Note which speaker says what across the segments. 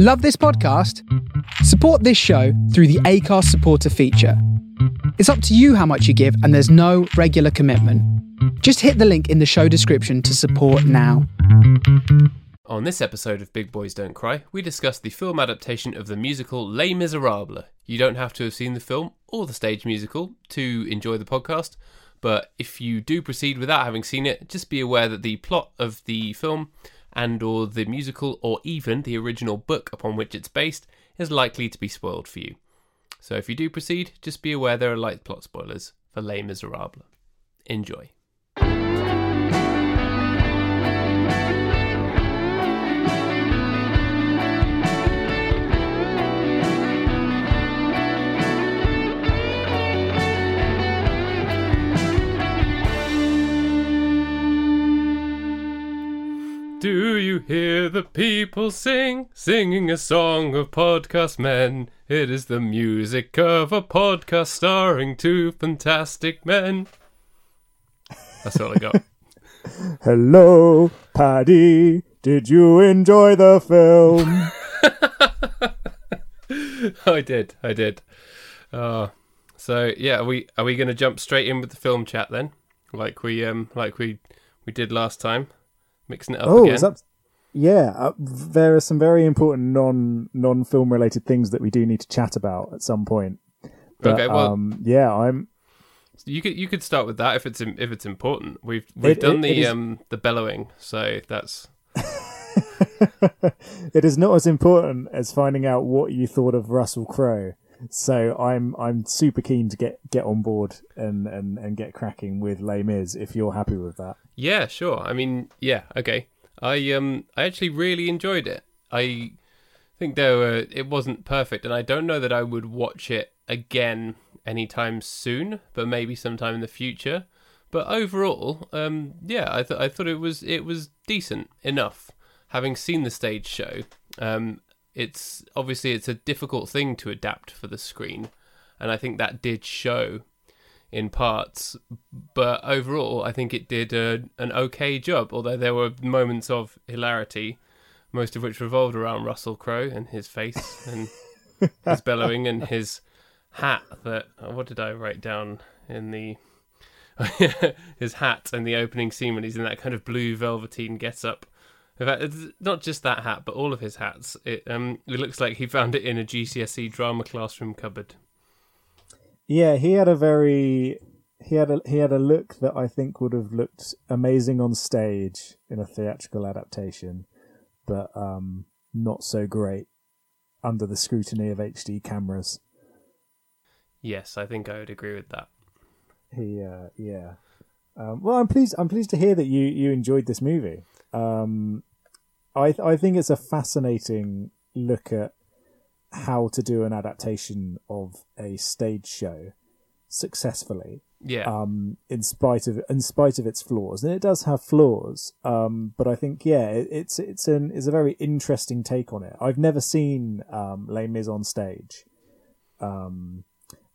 Speaker 1: Love this podcast? Support this show through the Acast supporter feature. It's up to you how much you give, and there's no regular commitment. Just hit the link in the show description to support now.
Speaker 2: On this episode of Big Boys Don't Cry, we discuss the film adaptation of the musical Les Miserables. You don't have to have seen the film or the stage musical to enjoy the podcast, but if you do proceed without having seen it, just be aware that the plot of the film and or the musical or even the original book upon which it's based is likely to be spoiled for you. So if you do proceed, just be aware there are light plot spoilers for Les Miserables. Enjoy. Do you hear the people sing, singing a song of podcast men? It is the music of a podcast starring two fantastic men. That's all I got.
Speaker 3: Hello, Paddy. Did you enjoy the film?
Speaker 2: I did, I did. Uh, so yeah, are we are we going to jump straight in with the film chat then, like we um like we we did last time, mixing it up
Speaker 3: oh,
Speaker 2: again?
Speaker 3: is that? Yeah, uh, there are some very important non non film related things that we do need to chat about at some point. But,
Speaker 2: Okay, well-
Speaker 3: um, yeah, I'm.
Speaker 2: You could you could start with that if it's if it's important. We've we've
Speaker 3: It-
Speaker 2: done
Speaker 3: it-
Speaker 2: the
Speaker 3: it is-
Speaker 2: um the bellowing, so that's
Speaker 3: it is not as important as finding out what you thought of Russell Crowe. So I'm I'm super keen to get get on board and and and get cracking with Les Mis if you're happy with that.
Speaker 2: Yeah, sure. I mean, yeah, okay. I um I actually really enjoyed it. I think there were it wasn't perfect and I don't know that I would watch it again anytime soon, but maybe sometime in the future. But overall, um yeah, I thought I thought it was it was decent enough. Having seen the stage show, um it's obviously it's a difficult thing to adapt for the screen, and I think that did show in parts, but overall, I think it did a, an okay job. Although there were moments of hilarity, most of which revolved around Russell Crowe and his face and his bellowing and his hat. That what did I write down in the his hat and the opening scene when he's in that kind of blue velveteen get up. In fact, it's not just that hat, but all of his hats. It um, it looks like he found it in a GCSE drama classroom cupboard.
Speaker 3: Yeah, he had a very he had a he had a look that I think would have looked amazing on stage in a theatrical adaptation, but um, not so great under the scrutiny of HD cameras.
Speaker 2: Yes, I think I would agree with that.
Speaker 3: He, uh, yeah. Um, well, I'm pleased. I'm pleased to hear that you you enjoyed this movie. Um, I I think it's a fascinating look at how to do an adaptation of a stage show successfully.
Speaker 2: Yeah.
Speaker 3: Um, in spite of in spite of its flaws, and it does have flaws. Um, but I think yeah, it, it's it's an it's a very interesting take on it. I've never seen um, Les Mis on stage. Um,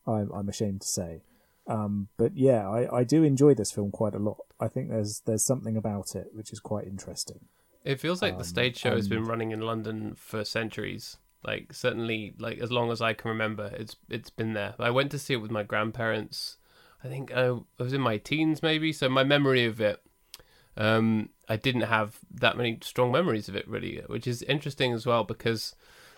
Speaker 3: I'm I'm ashamed to say. Um, but yeah, I, I do enjoy this film quite a lot. I think there's there's something about it which is quite interesting.
Speaker 2: It feels like the
Speaker 3: Um,
Speaker 2: stage show has been running in London for centuries. Like certainly, like as long as I can remember, it's it's been there. I went to see it with my grandparents. I think I, I was in my teens, maybe. So my memory of it, um, I didn't have that many strong memories of it really, which is interesting as well because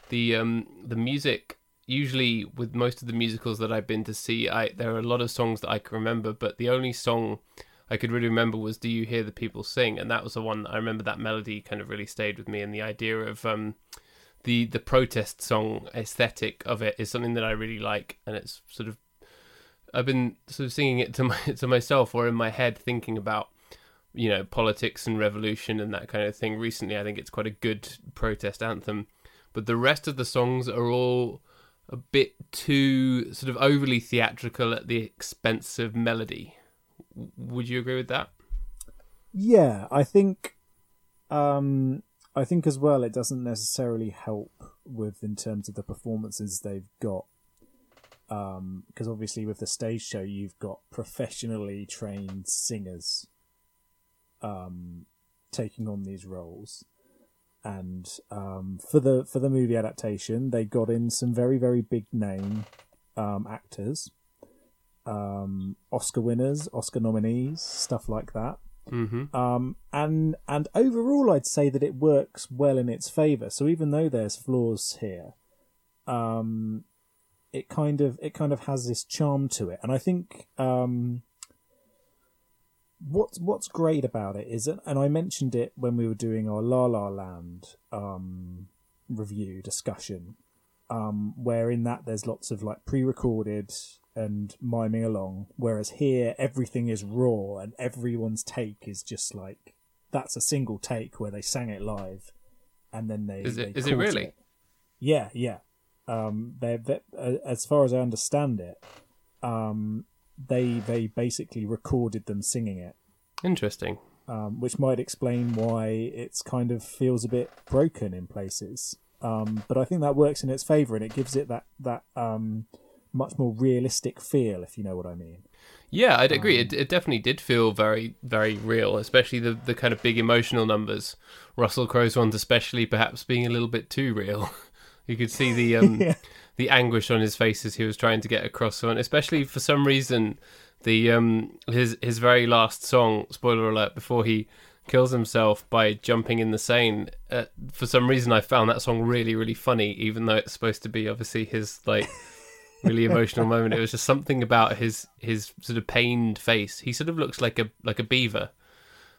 Speaker 2: the um the music usually with most of the musicals that I've been to see, I there are a lot of songs that I can remember, but the only song I could really remember was "Do You Hear the People Sing," and that was the one I remember. That melody kind of really stayed with me, and the idea of um, the the protest song aesthetic of it is something that I really like, and it's sort of I've been sort of singing it to my to myself or in my head, thinking about you know politics and revolution and that kind of thing. Recently, I think it's quite a good protest anthem, but the rest of the songs are all a bit too sort of overly theatrical at the expense of melody. Would you agree with that?
Speaker 3: Yeah, I think um I think as well it doesn't necessarily help with in terms of the performances they've got. Um because obviously with the stage show you've got professionally trained singers um taking on these roles. and um, for the for the movie adaptation, they got in some very very big name um, actors, um, Oscar winners, Oscar nominees, stuff like that.
Speaker 2: Mm-hmm.
Speaker 3: Um, and and overall, I'd say that it works well in its favor. So even though there's flaws here, um, it kind of it kind of has this charm to it. And I think um, what's what's great about it is, and I mentioned it when we were doing our La La Land um, review discussion, um, where in that there's lots of like pre-recorded and miming along, whereas here everything is raw and everyone's take is just like that's a single take where they sang it live, and then they
Speaker 2: Is it-
Speaker 3: they
Speaker 2: is it really?
Speaker 3: Yeah, yeah. Um, they they as far as I understand it, um, they they basically recorded them singing it,
Speaker 2: Interesting.
Speaker 3: um, which might explain why it's kind of feels a bit broken in places. Um, but I think that works in its favor, and it gives it that that um, much more realistic feel, if you know what I mean.
Speaker 2: Yeah, I'd agree. It, it definitely did feel very, very real, especially the, the kind of big emotional numbers. Russell Crowe's ones, especially, perhaps being a little bit too real. you could see the um,
Speaker 3: Yeah.
Speaker 2: the anguish on his face as he was trying to get across one, especially for some reason the um his his very last song. Spoiler alert! Before he kills himself by jumping in the Seine. Uh, for some reason, I found that song really, really funny, even though it's supposed to be obviously his like really emotional moment. It was just something about his his sort of pained face. He sort of looks like a like a beaver,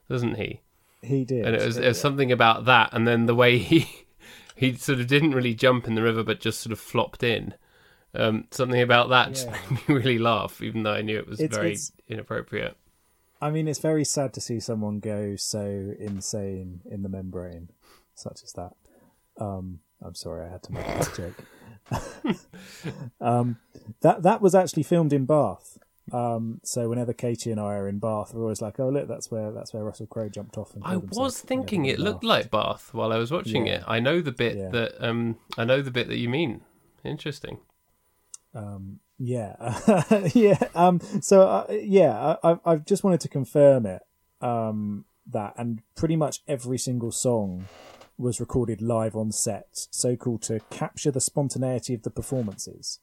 Speaker 2: doesn't he?
Speaker 3: He did,
Speaker 2: And it was, it was something about that, and then the way he he sort of didn't really jump in the river, but just sort of flopped in. Um, something about that just made me really laugh, even though I knew it was
Speaker 3: It's-
Speaker 2: very
Speaker 3: it's-
Speaker 2: inappropriate.
Speaker 3: I mean, it's very sad to see someone go so insane in the membrane, such as that. Um, I'm sorry, I had to make that joke. um, that that was actually filmed in Bath. Um, so whenever Katie and I are in Bath, we're always like, "Oh, look, that's where that's where Russell Crowe jumped off." And
Speaker 2: I was thinking it looked
Speaker 3: Bath."
Speaker 2: like Bath while I was watching
Speaker 3: Yeah.
Speaker 2: it. I know the bit
Speaker 3: Yeah.
Speaker 2: that um I know the bit that you mean. Interesting.
Speaker 3: Um, yeah, yeah. Um, so uh, yeah, I, I've I've just wanted to confirm it. Um, that and pretty much every single song was recorded live on set, so called to capture the spontaneity of the performances.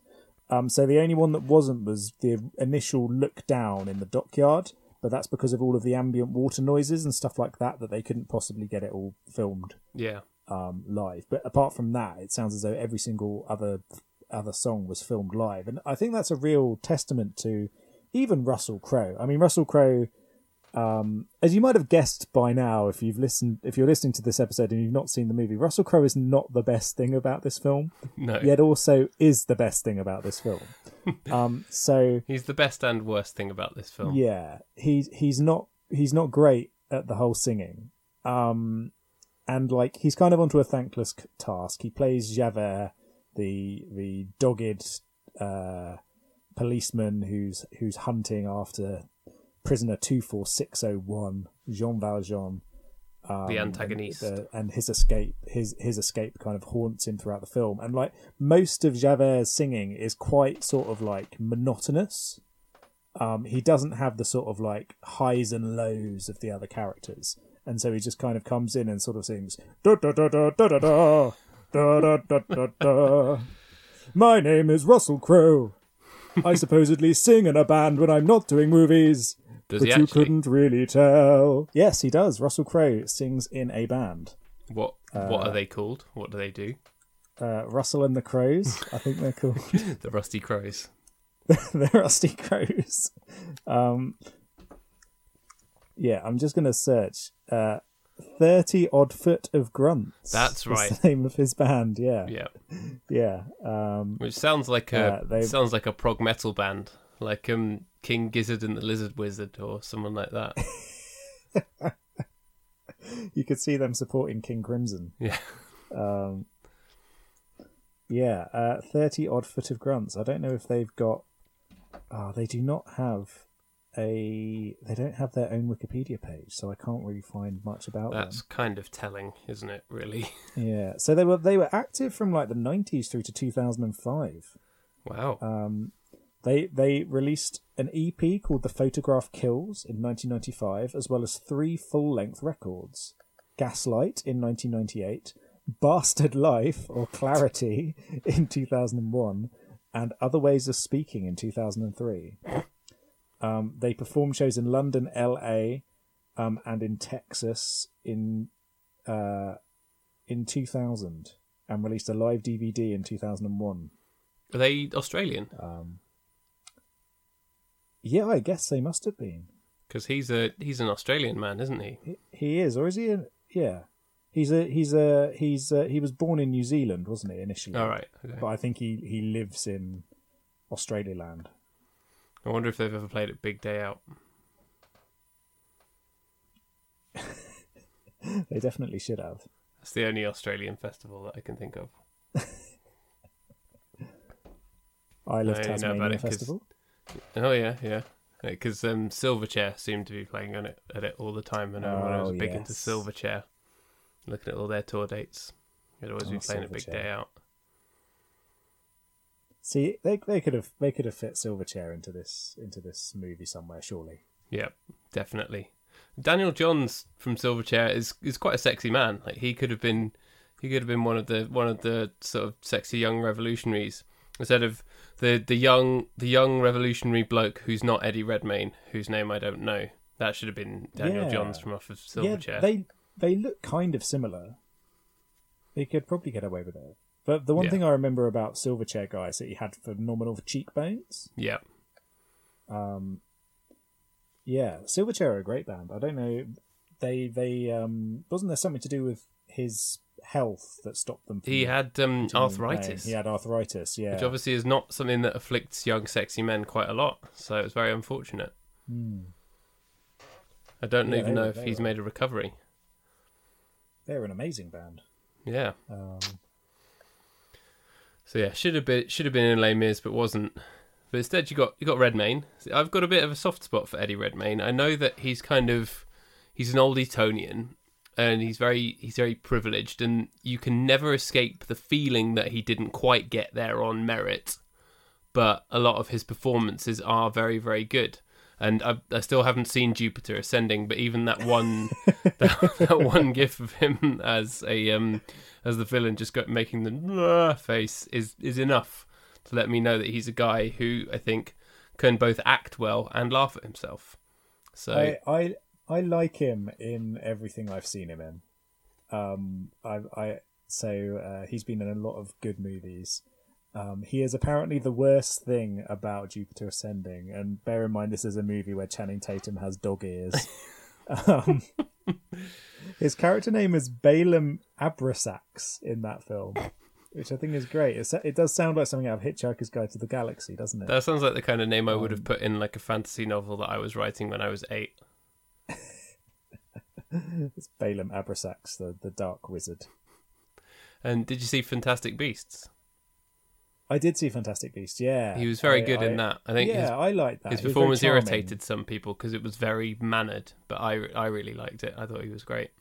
Speaker 3: Um, so the only one that wasn't was the initial look down in the dockyard, but that's because of all of the ambient water noises and stuff like that that they couldn't possibly get it all filmed
Speaker 2: Yeah.
Speaker 3: um, live. But apart from that, it sounds as though every single other other song was filmed live, and I think that's a real testament to even Russell Crowe. I mean, Russell Crowe, um, as you might have guessed by now, if you've listened, if you're listening to this episode and you've not seen the movie, Russell Crowe is not the best thing about this film,
Speaker 2: No.
Speaker 3: yet also is the best thing about this film. um, so
Speaker 2: He's the best and worst thing about this film.
Speaker 3: yeah, he's he's not he's not great at the whole singing. Um, and like he's kind of onto a thankless c- task. He plays Javert, the the dogged uh, policeman who's who's hunting after prisoner two four six zero one Jean Valjean. Um,
Speaker 2: The antagonist.
Speaker 3: and, the- and his escape, his his escape, kind of haunts him throughout the film. And like most of Javert's singing is quite sort of like monotonous um, he doesn't have the sort of like highs and lows of the other characters, and so he just kind of comes in and sort of sings da da da da da da da da da da da. My name is Russell Crowe. I supposedly sing in a band when I'm not doing movies,
Speaker 2: Does
Speaker 3: but you couldn't really tell. Yes, he does. Russell Crowe sings in a band.
Speaker 2: What what are they called? What do they do?
Speaker 3: Uh, Russell and the Crows, I think they're called.
Speaker 2: The Rusty Crows.
Speaker 3: the Rusty Crows. Um, yeah, I'm just going to search uh, 30 Odd Foot of Grunts.
Speaker 2: That's right.
Speaker 3: the name of his band, yeah.
Speaker 2: Yeah.
Speaker 3: Yeah. Um,
Speaker 2: Which sounds like a
Speaker 3: they-
Speaker 2: sounds like a prog metal band, like um King Gizzard and the Lizard Wizard or someone like that.
Speaker 3: you could see them supporting King Crimson.
Speaker 2: yeah.
Speaker 3: Um, yeah, uh, 30 Odd Foot of Grunts. I don't know if they've got. Oh, they do not have a. They don't have their own Wikipedia page, so I can't really find much about them.
Speaker 2: That's kind of telling, isn't it? Really.
Speaker 3: Yeah, so they were they were active from like the nineties through to two thousand and five.
Speaker 2: Wow.
Speaker 3: Um, they they released an EP called "The Photograph Kills" in nineteen ninety five, as well as three full length records. Gaslight in 1998, Bastard Life or Clarity in 2001, and Other Ways of Speaking in 2003. Um, they performed shows in London, LA, um, and in Texas in uh, in 2000, and released a live DVD in 2001.
Speaker 2: Are they Australian?
Speaker 3: Um, yeah, I guess they must have been.
Speaker 2: Because he's a he's an Australian man, isn't he?
Speaker 3: He, he is, or is he? A, yeah, he's a he's a he's a, he was born in New Zealand, wasn't he initially?
Speaker 2: All right. Okay.
Speaker 3: But I think he he lives in Australia land.
Speaker 2: I wonder if they've ever played at Big Day Out.
Speaker 3: They definitely should have.
Speaker 2: That's the only Australian festival that I can think of.
Speaker 3: I love
Speaker 2: No,
Speaker 3: Tasmania
Speaker 2: it 'cause-
Speaker 3: Festival.
Speaker 2: Oh yeah, yeah. Because um, Silverchair seemed to be playing on it at it all the time, and I was
Speaker 3: Oh,
Speaker 2: big into. Silverchair. Looking at all their tour dates, they'd always be
Speaker 3: Oh,
Speaker 2: playing a Big Day Out.
Speaker 3: See, they they could have they could have fit Silverchair into this into this movie somewhere, surely.
Speaker 2: Yeah, definitely. Daniel Johns from Silverchair is is quite a sexy man. Like he could have been, he could have been one of the one of the sort of sexy young revolutionaries instead of the the young the young revolutionary bloke who's not Eddie Redmayne, whose name I don't know. That should have been Daniel
Speaker 3: Yeah.
Speaker 2: Johns from off of Silverchair.
Speaker 3: Yeah, they they look kind of similar. They could probably get away with it. But the one
Speaker 2: Yeah.
Speaker 3: thing I remember about Silverchair guys that he had phenomenal cheekbones.
Speaker 2: yeah.
Speaker 3: Um, yeah, Silverchair are a great band. I don't know, they they um wasn't there something to do with his health that stopped them? From
Speaker 2: He had um, arthritis,
Speaker 3: He had arthritis. Yeah,
Speaker 2: which obviously is not something that afflicts young, sexy men quite a lot. So it's very unfortunate.
Speaker 3: Hmm.
Speaker 2: I don't
Speaker 3: Yeah,
Speaker 2: even know
Speaker 3: were-
Speaker 2: if he's
Speaker 3: were-
Speaker 2: made a recovery.
Speaker 3: they're an amazing band.
Speaker 2: Yeah.
Speaker 3: Um,
Speaker 2: So yeah, should have been should have been in Les Mis, but wasn't. But instead, you got you got Redmayne. See, I've got a bit of a soft spot for Eddie Redmayne. I know that he's kind of he's an old Etonian, and he's very he's very privileged, and you can never escape the feeling that he didn't quite get there on merit. But a lot of his performances are very very good. And I, I still haven't seen Jupiter Ascending, but even that one, that, that one gif of him as a um, as the villain just got making the face is is enough to let me know that he's a guy who I think can both act well and laugh at himself. So
Speaker 3: I, I I like him in everything I've seen him in. Um, I I so uh, he's been in a lot of good movies. Um, he is apparently the worst thing about Jupiter Ascending, and bear in mind this is a movie where Channing Tatum has dog ears. um, his character name is Balaam Abrasax in that film, which I think is great. It's, it does sound like something out of Hitchhiker's Guide to the Galaxy, doesn't it?
Speaker 2: that sounds like the kind of name I would
Speaker 3: Um,
Speaker 2: have put in like a fantasy novel that I was writing when I was eight.
Speaker 3: It's Balaam Abrasax, the, the Dark Wizard.
Speaker 2: And did you see Fantastic Beasts?
Speaker 3: I did see Fantastic Beasts. Yeah,
Speaker 2: He was very
Speaker 3: I-
Speaker 2: good in that. I think
Speaker 3: yeah,
Speaker 2: his,
Speaker 3: I like that.
Speaker 2: his performance irritated some people because it was very mannered, but I I really liked it. I thought he was great.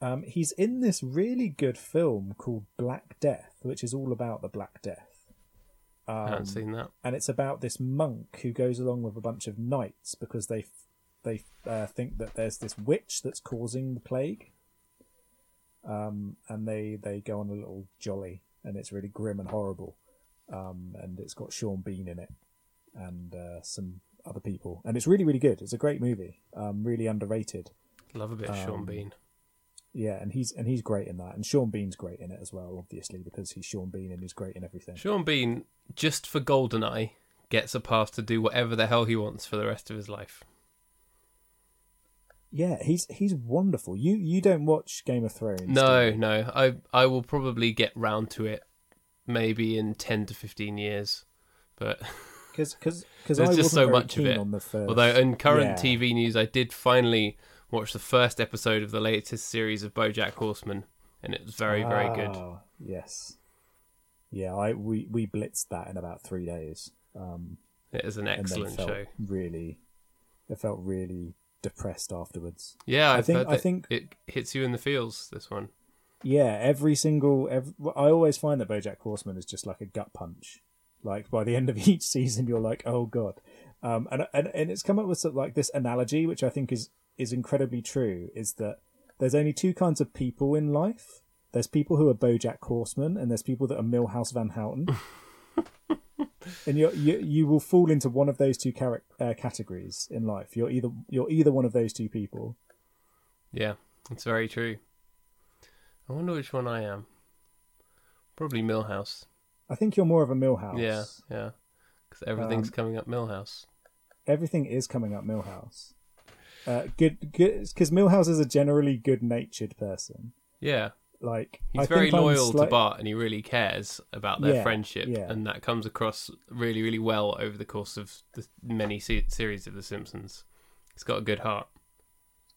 Speaker 3: Um, he's in this really good film called Black Death, which is all about the Black Death.
Speaker 2: I
Speaker 3: Um,
Speaker 2: haven't seen that.
Speaker 3: and it's about this monk who goes along with a bunch of knights because they they uh, think that there's this witch that's causing the plague. Um, and they they go on a little jolly, and it's really grim and horrible. Um, and it's got Sean Bean in it, and uh, some other people, and it's really really good. It's a great movie, um, really underrated.
Speaker 2: Love a bit of Sean
Speaker 3: um,
Speaker 2: Bean.
Speaker 3: Yeah, and he's and he's great in that, and Sean Bean's great in it as well, obviously because he's Sean Bean and he's great in everything.
Speaker 2: Sean Bean, just for Goldeneye, gets a pass to do whatever the hell he wants for the rest of his life.
Speaker 3: Yeah, he's he's wonderful. You you don't watch Game of Thrones?
Speaker 2: No, no, I I will probably get round to it, maybe in ten to fifteen years, but
Speaker 3: because because because
Speaker 2: There's
Speaker 3: I
Speaker 2: just so much of it.
Speaker 3: On the first,
Speaker 2: although in current
Speaker 3: yeah.
Speaker 2: TV news, I did finally watch the first episode of the latest series of BoJack Horseman, and it was very very good.
Speaker 3: Ah, Yes, yeah, I we we blitzed that in about three days. Um,
Speaker 2: It is an excellent show.
Speaker 3: Really, it felt really depressed afterwards.
Speaker 2: Yeah,
Speaker 3: I
Speaker 2: I've
Speaker 3: think-
Speaker 2: heard
Speaker 3: I think-
Speaker 2: it hits you in the feels. This one.
Speaker 3: Yeah, every single. Every, I always find that BoJack Horseman is just like a gut punch. Like by the end of each season, you're like, oh god. Um, and and and it's come up with sort of like this analogy, which I think is is incredibly true. Is that there's only two kinds of people in life. There's people who are BoJack Horseman, and there's people that are Milhouse Van Houten. and you you you will fall into one of those two char- uh, categories in life. You're either you're either one of those two people.
Speaker 2: Yeah, it's very true. I wonder which one I am. Probably Milhouse.
Speaker 3: I think you're more of a Milhouse.
Speaker 2: Yeah, yeah. Because everything's
Speaker 3: Um,
Speaker 2: coming up Milhouse.
Speaker 3: Everything is coming up Milhouse. Uh, good, good, because Milhouse is a generally good-natured person.
Speaker 2: Yeah,
Speaker 3: Like
Speaker 2: he's
Speaker 3: I
Speaker 2: very
Speaker 3: think
Speaker 2: loyal
Speaker 3: slight-
Speaker 2: to Bart, and he really cares about their
Speaker 3: Yeah,
Speaker 2: friendship,
Speaker 3: yeah.
Speaker 2: and that comes across really, really well over the course of the many se- series of The Simpsons. He's got a good heart.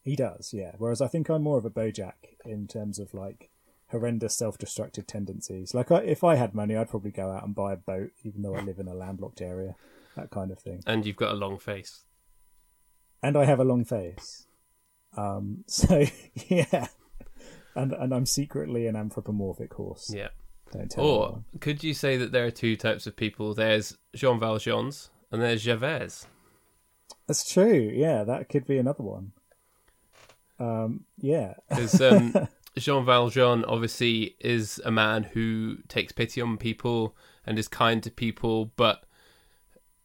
Speaker 3: He does, yeah. Whereas I think I'm more of a BoJack in terms of like horrendous self-destructive tendencies. Like, I, if I had money, I'd probably go out and buy a boat, even though I live in a landlocked area, that kind of thing.
Speaker 2: And you've got a long face.
Speaker 3: And I have a long face, um, so yeah. And and I'm secretly an anthropomorphic horse.
Speaker 2: Yeah.
Speaker 3: Don't tell
Speaker 2: Or
Speaker 3: anyone.
Speaker 2: could you say that there are two types of people? There's Jean Valjean's and there's Javert.
Speaker 3: That's true. Yeah, that could be another one. Um, yeah,
Speaker 2: Because um, Jean Valjean obviously is a man who takes pity on people and is kind to people, but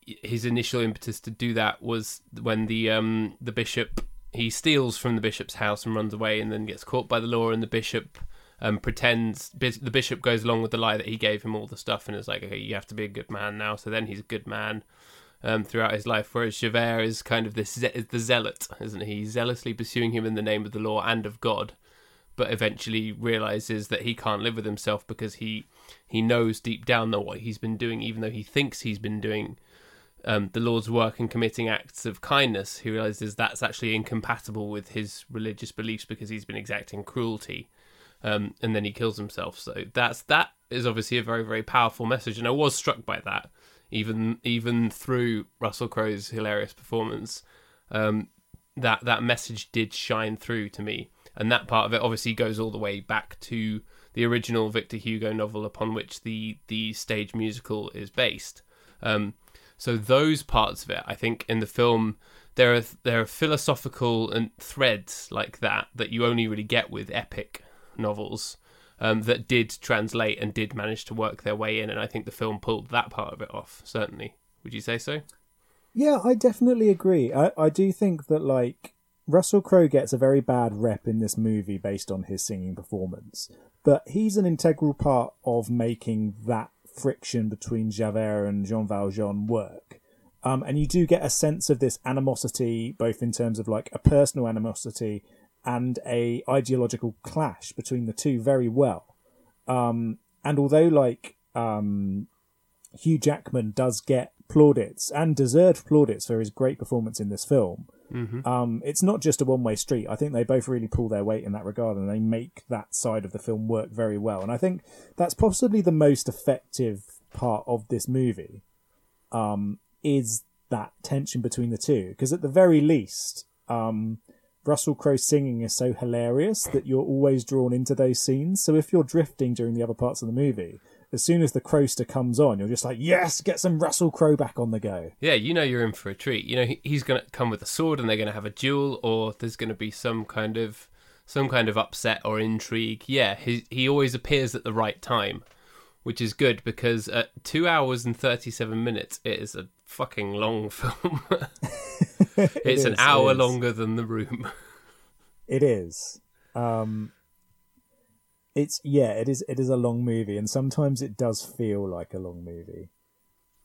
Speaker 2: his initial impetus to do that was when the um, the bishop he steals from the bishop's house and runs away, and then gets caught by the law, and the bishop um, pretends the bishop goes along with the lie that he gave him all the stuff, and is like, okay, you have to be a good man now. So then he's a good man. Um, throughout his life, whereas Javert is kind of this is the zealot, isn't he? He's zealously pursuing him in the name of the law and of God, but eventually realizes that he can't live with himself because he he knows deep down that what he's been doing, even though he thinks he's been doing um, the Lord's work and committing acts of kindness, he realizes that's actually incompatible with his religious beliefs because he's been exacting cruelty, um, and then he kills himself. So that's that is obviously a very very powerful message, and I was struck by that, even even through Russell Crowe's hilarious performance. Um, that that message did shine through to me, and that part of it obviously goes all the way back to the original Victor Hugo novel upon which the the stage musical is based. Um, so those parts of it, I think, in the film, there are there are philosophical and threads like that that you only really get with epic novels um, that did translate and did manage to work their way in, and I think the film pulled that part of it off. Certainly, would you say so?
Speaker 3: Yeah, I definitely agree. I, I do think that like Russell Crowe gets a very bad rep in this movie based on his singing performance, but he's an integral part of making that friction between Javert and Jean Valjean work. Um, and you do get a sense of this animosity, both in terms of like a personal animosity and a ideological clash between the two very well. Um, and although like um, Hugh Jackman does get plaudits and deserved plaudits for his great performance in this film. Um, it's not just a one way street. I think they both really pull their weight in that regard and they make that side of the film work very well. And I think that's possibly the most effective part of this movie um, is that tension between the two. Because at the very least, um, Russell Crowe singing is so hilarious that you're always drawn into those scenes. So if you're drifting during the other parts of the movie, as soon as the Crowster comes on, you're just like, yes, get some Russell Crowe back on the go.
Speaker 2: Yeah, you know you're in for a treat. You know he- he's going to come with a sword, and they're going to have a duel, or there's going to be some kind of some kind of upset or intrigue. Yeah, he he always appears at the right time, which is good because at two hours and thirty seven minutes, it is a fucking long film. it's an
Speaker 3: is, it
Speaker 2: hour longer than the room.
Speaker 3: It is. Um, it's yeah, it is. It is a long movie, and sometimes it does feel like a long movie.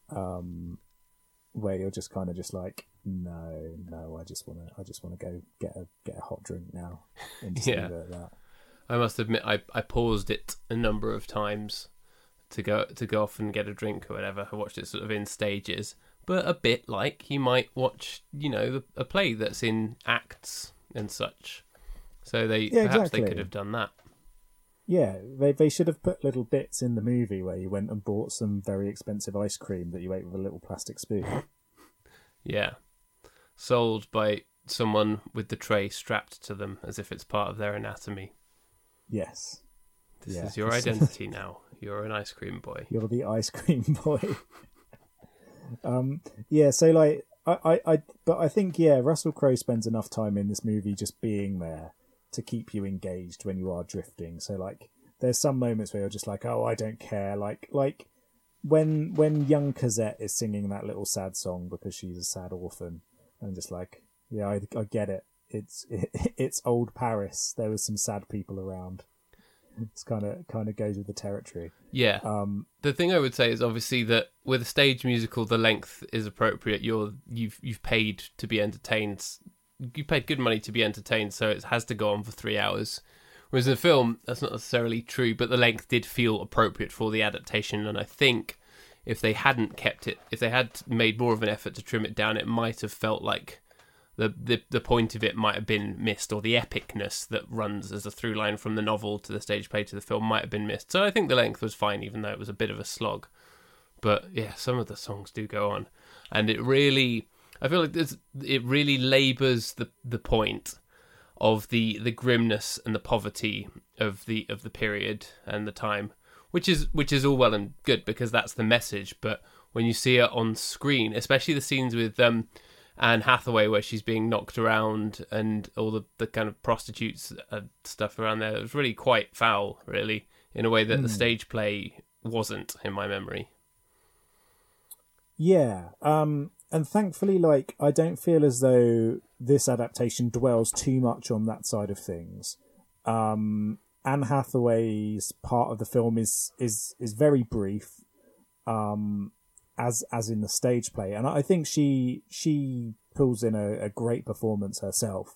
Speaker 3: Um, where you're just kind of just like, no, no, I just want to, I just want to go get a get a hot drink now,
Speaker 2: Yeah.
Speaker 3: leave it at that.
Speaker 2: I must admit, I, I paused it a number of times to go to go off and get a drink or whatever. I watched it sort of in stages, but a bit like you might watch, you know, a play that's in acts and such. So they
Speaker 3: Yeah,
Speaker 2: perhaps they could have done that.
Speaker 3: Yeah, they they should have put little bits in the movie where you went and bought some very expensive ice cream that you ate with a little plastic spoon.
Speaker 2: Yeah, sold by someone with the tray strapped to them as if it's part of their anatomy.
Speaker 3: Yes,
Speaker 2: This
Speaker 3: Yeah.
Speaker 2: is your identity now. You're an ice cream boy.
Speaker 3: You're the ice cream boy. um, yeah, so like I, I, I, but I think yeah, Russell Crowe spends enough time in this movie just being there to keep you engaged when you are drifting. So like there's some moments where you're just like, oh, I don't care. Like like when when young Cosette is singing that little sad song because she's a sad orphan, and just like, yeah, I, I get it. It's it, it's old Paris. There was some sad people around. It's kind of kind of goes with the territory.
Speaker 2: Yeah.
Speaker 3: Um,
Speaker 2: the thing I would say is obviously that with a stage musical, the length is appropriate. You're you've you've paid to be entertained. You paid good money to be entertained, so it has to go on for three hours. Whereas in the film, that's not necessarily true, but the length did feel appropriate for the adaptation. And I think if they hadn't kept it, if they had made more of an effort to trim it down, it might have felt like the, the the point of it might have been missed, or the epicness that runs as a through line from the novel to the stage play to the film might have been missed. So I think the length was fine, even though it was a bit of a slog. But yeah, some of the songs do go on, and it really, I feel like this, it really labours the the point of the the grimness and the poverty of the of the period and the time, which is which is all well and good because that's the message. But when you see it on screen, especially the scenes with um, Anne Hathaway where she's being knocked around and all the, the kind of prostitutes uh, stuff around there, it was really quite foul, really, in a way that mm. the hmm. stage play wasn't in my memory.
Speaker 3: Yeah, um, and thankfully, like I don't feel as though this adaptation dwells too much on that side of things. Um, Anne Hathaway's part of the film is is is very brief, um, as as in the stage play, and I think she she pulls in a, a great performance herself,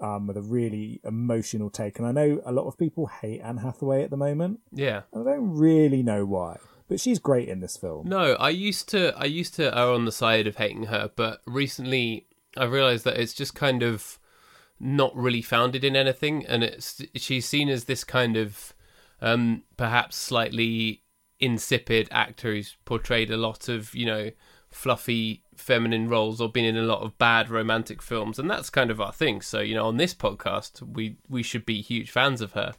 Speaker 3: um, with a really emotional take. And I know a lot of people hate Anne Hathaway at the moment.
Speaker 2: Yeah,
Speaker 3: I don't really know why but she's great in this film.
Speaker 2: No, I used to I used to err on the side of hating her, but recently I realized that it's just kind of not really founded in anything, and it's she's seen as this kind of um, perhaps slightly insipid actor who's portrayed a lot of you know fluffy feminine roles or been in a lot of bad romantic films and that's kind of our thing so you know on this podcast we we should be huge fans of her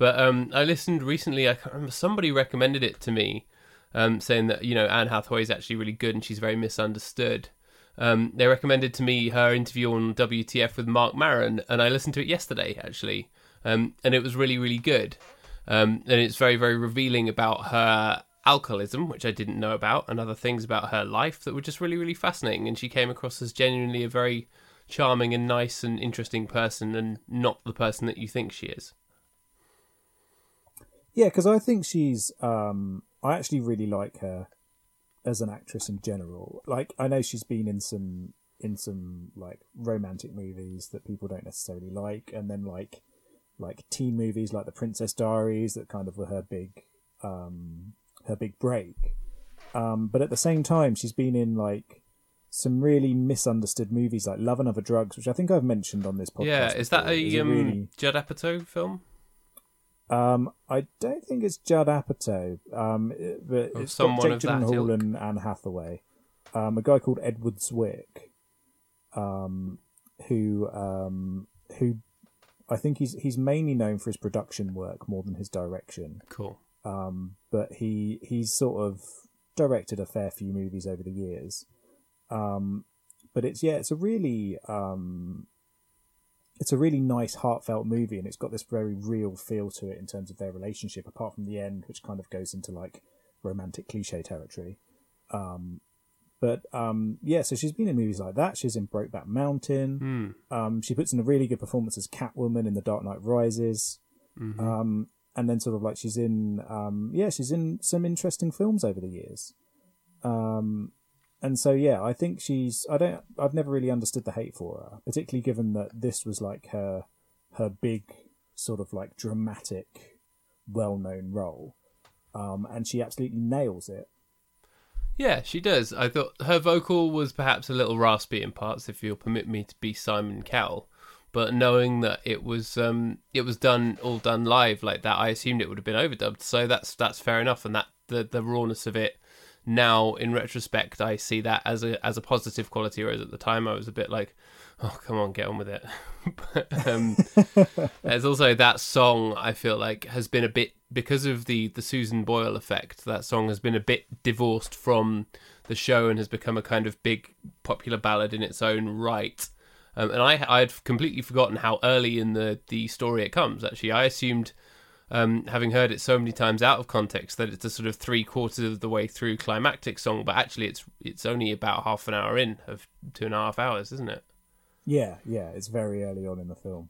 Speaker 2: but um, I listened recently. I can't remember somebody recommended it to me, um, saying that you know Anne Hathaway is actually really good and she's very misunderstood. Um, they recommended to me her interview on WTF with Marc Maron, and I listened to it yesterday actually, um, and it was really really good. Um, and it's very very revealing about her alcoholism, which I didn't know about, and other things about her life that were just really really fascinating. And she came across as genuinely a very charming and nice and interesting person, and not the person that you think she is.
Speaker 3: Yeah, because I think she's. Um, I actually really like her as an actress in general. Like, I know she's been in some in some like romantic movies that people don't necessarily like, and then like like teen movies like The Princess Diaries that kind of were her big um, her big break. Um, but at the same time, she's been in like some really misunderstood movies like Love and Other Drugs, which I think I've mentioned on this podcast.
Speaker 2: Yeah, is that a, um, really... Judd Apatow film?
Speaker 3: Um, I don't think it's Judd Apatow, um, but or it's got Jake Gyllenhaal and Anne Hathaway. Um, a guy called Edward Zwick, um, who um, who I think he's he's mainly known for his production work more than his direction.
Speaker 2: Cool.
Speaker 3: Um, but he he's sort of directed a fair few movies over the years. Um, but it's yeah, it's a really um, it's a really nice, heartfelt movie, and it's got this very real feel to it in terms of their relationship. Apart from the end, which kind of goes into like romantic cliche territory. Um, but um, yeah, so she's been in movies like that. She's in Brokeback Mountain.
Speaker 2: Mm.
Speaker 3: Um, she puts in a really good performance as Catwoman in The Dark Knight Rises.
Speaker 2: Mm-hmm.
Speaker 3: Um, and then sort of like she's in, um, yeah, she's in some interesting films over the years. Um, and so yeah, I think she's. I don't. I've never really understood the hate for her, particularly given that this was like her her big sort of like dramatic, well known role, um, and she absolutely nails it.
Speaker 2: Yeah, she does. I thought her vocal was perhaps a little raspy in parts, if you'll permit me to be Simon Cowell. But knowing that it was um, it was done all done live like that, I assumed it would have been overdubbed. So that's that's fair enough, and that the the rawness of it now in retrospect I see that as a as a positive quality, whereas at the time I was a bit like, oh come on, get on with it. but, um, there's also that song I feel like has been a bit because of the the Susan Boyle effect. That song has been a bit divorced from the show and has become a kind of big popular ballad in its own right. Um, and I I had completely forgotten how early in the the story it comes. Actually, I assumed, um, having heard it so many times out of context, that it's a sort of three quarters of the way through climactic song. But actually, it's it's only about half an hour in of two and a half hours, isn't it?
Speaker 3: Yeah, yeah, it's very early on in the film.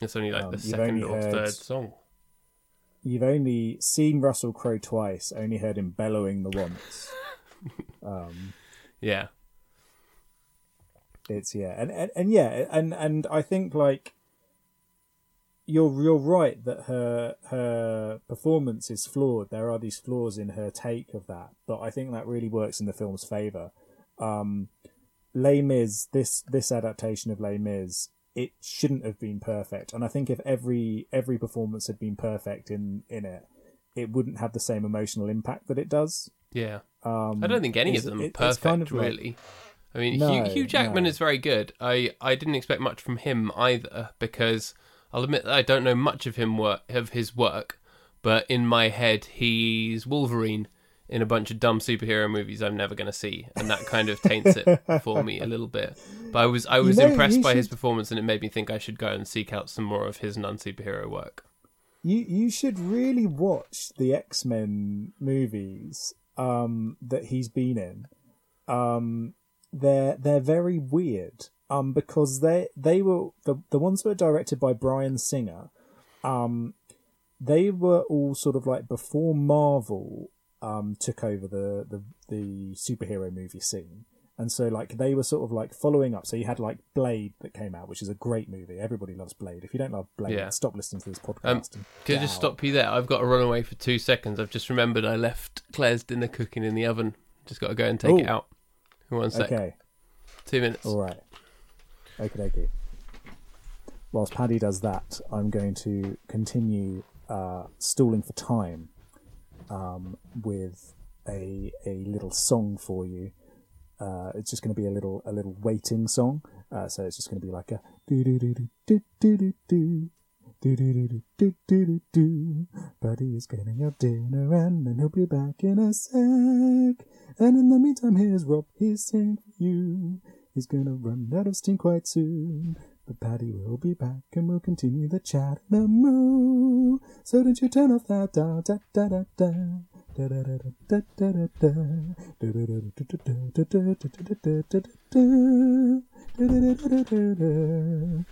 Speaker 2: It's only like
Speaker 3: Um,
Speaker 2: the second or
Speaker 3: heard-
Speaker 2: third song.
Speaker 3: You've only seen Russell Crowe twice, only heard him bellowing the once. um,
Speaker 2: Yeah,
Speaker 3: it's yeah, and, and and yeah, and and I think like you're you're right that her her performance is flawed. There are these flaws in her take of that, but I think that really works in the film's favor. Um, Les Mis, this this adaptation of Les Mis, it shouldn't have been perfect, and I think if every every performance had been perfect in in it, it wouldn't have the same emotional impact that it does.
Speaker 2: yeah.
Speaker 3: Um,
Speaker 2: I don't think any of them
Speaker 3: it-
Speaker 2: are perfect,
Speaker 3: kind of like-
Speaker 2: really. I mean,
Speaker 3: No,
Speaker 2: Hugh, Hugh Jackman
Speaker 3: no.
Speaker 2: is very good. I, I didn't expect much from him either because I'll admit that I don't know much of him work of his work, but in my head he's Wolverine in a bunch of dumb superhero movies I'm never going to see, and that kind of taints it for me a little bit. But I was I was
Speaker 3: know,
Speaker 2: impressed
Speaker 3: you
Speaker 2: by his performance, and it made me think I should go and seek out some more of his non superhero work.
Speaker 3: You you should really watch the X Men movies um, that he's been in. Um, they're they're very weird. Um, because they they were the the ones that were directed by Bryan Singer. Um, they were all sort of like before Marvel um took over the the the superhero movie scene. And so, like, they were sort of like following up. So you had like Blade that came out, which is a great movie. Everybody loves Blade. If you don't love Blade,
Speaker 2: Yeah.
Speaker 3: stop listening to this podcast.
Speaker 2: Um, Can I just
Speaker 3: out.
Speaker 2: stop you there? I've got to run away for two seconds. I've just remembered I left Claire's dinner cooking in the oven. Just got to go and take it out. One sec.
Speaker 3: Okay,
Speaker 2: Two minutes.
Speaker 3: all right. Okay, okay. Whilst Paddy does that, I'm going to continue uh, stalling for time um, with a a little song for you. Uh, it's just going to be a little a little waiting song. Uh, so it's just going to be like a do do do do do do do. Buddy is getting your dinner and then he'll be back in a sec. And in the meantime, here's Rob. He's singing for you. He's gonna run out of steam quite soon. But Paddy will be back and we'll continue the chat in a moo. So don't you turn off that da da da da. Da da da da da da da da da da da da da. Da da da da da da.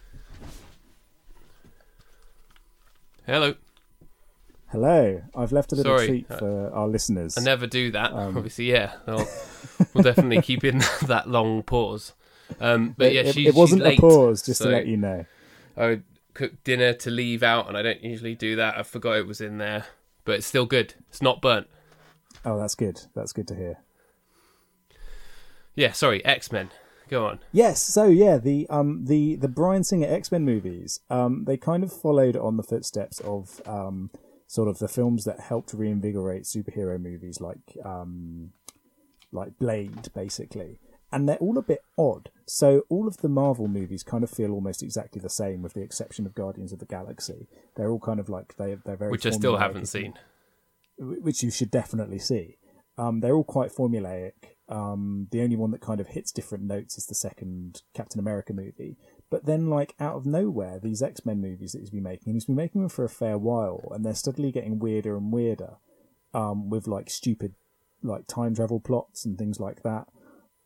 Speaker 2: Hello.
Speaker 3: Hello, I've left a little
Speaker 2: Sorry.
Speaker 3: treat for our listeners.
Speaker 2: I never do that.
Speaker 3: Um,
Speaker 2: Obviously, yeah. I'll, we'll definitely keep in that long pause. Um, but
Speaker 3: it,
Speaker 2: yeah,
Speaker 3: it-
Speaker 2: she,
Speaker 3: it wasn't
Speaker 2: late,
Speaker 3: a pause, just
Speaker 2: so
Speaker 3: to let you know.
Speaker 2: I would cook dinner to leave out, and I don't usually do that. I forgot it was in there, but it's still good. It's not burnt.
Speaker 3: Oh, that's good. That's good to hear.
Speaker 2: Yeah, sorry, X Men. Go on.
Speaker 3: Yes, so yeah, the um the the Bryan Singer X Men movies, um they kind of followed on the footsteps of um sort of the films that helped reinvigorate superhero movies like um like Blade basically. And they're all a bit odd. So all of the Marvel movies kind of feel almost exactly the same with the exception of Guardians of the Galaxy. They're all kind of like they they're very
Speaker 2: Which I still haven't seen.
Speaker 3: which you should definitely see. Um, they're all quite formulaic. Um, the only one that kind of hits different notes is the second Captain America movie. But then, like out of nowhere, these X Men movies that he's been making, and he's been making them for a fair while, and they're steadily getting weirder and weirder, um, with like stupid, like time travel plots and things like that.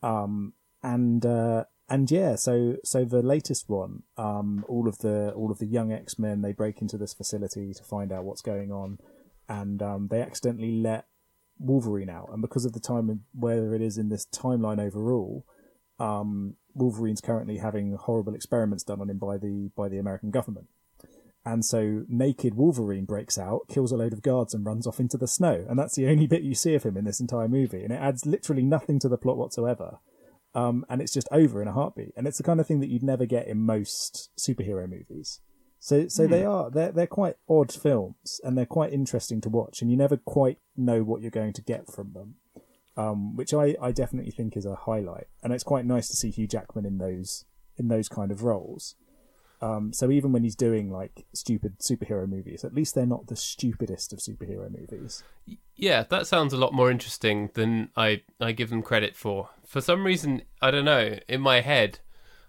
Speaker 3: Um, and uh, and yeah, so so the latest one, um, all of the all of the young X Men, they break into this facility to find out what's going on and um, they accidentally let Wolverine out. And because of the time where it is in this timeline overall, um, Wolverine's currently having horrible experiments done on him by the by the American government. And so naked Wolverine breaks out, kills a load of guards, and runs off into the snow. And that's the only bit you see of him in this entire movie. And it adds literally nothing to the plot whatsoever. Um, and it's just over in a heartbeat. And it's the kind of thing that you'd never get in most superhero movies. So, so they are they're they're quite odd films, and they're quite interesting to watch, and you never quite know what you're going to get from them. Um, which I, I definitely think is a highlight, and it's quite nice to see Hugh Jackman in those in those kind of roles. Um, so even when he's doing like stupid superhero movies, at least they're not the stupidest of superhero movies.
Speaker 2: Yeah, that sounds a lot more interesting than I I give them credit for. For some reason, I don't know. In my head,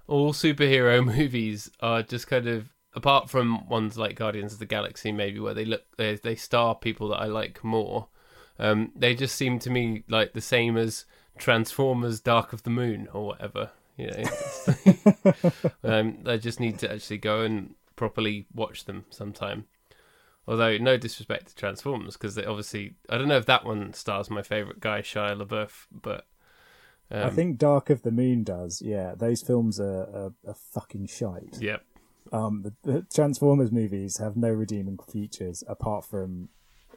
Speaker 2: all superhero movies are just kind of apart from ones like Guardians of the Galaxy, maybe where they look they they star people that I like more. Um, they just seem to me like the same as Transformers: Dark of the Moon or whatever. You know, um, I just need to actually go and properly watch them sometime. Although no disrespect to Transformers, because obviously I don't know if that one stars my favorite guy Shia LaBeouf, but
Speaker 3: I
Speaker 2: um,
Speaker 3: think Dark of the Moon does. Yeah, those films are, are, are fucking shite.
Speaker 2: yep,
Speaker 3: Um, the, the Transformers movies have no redeeming features apart from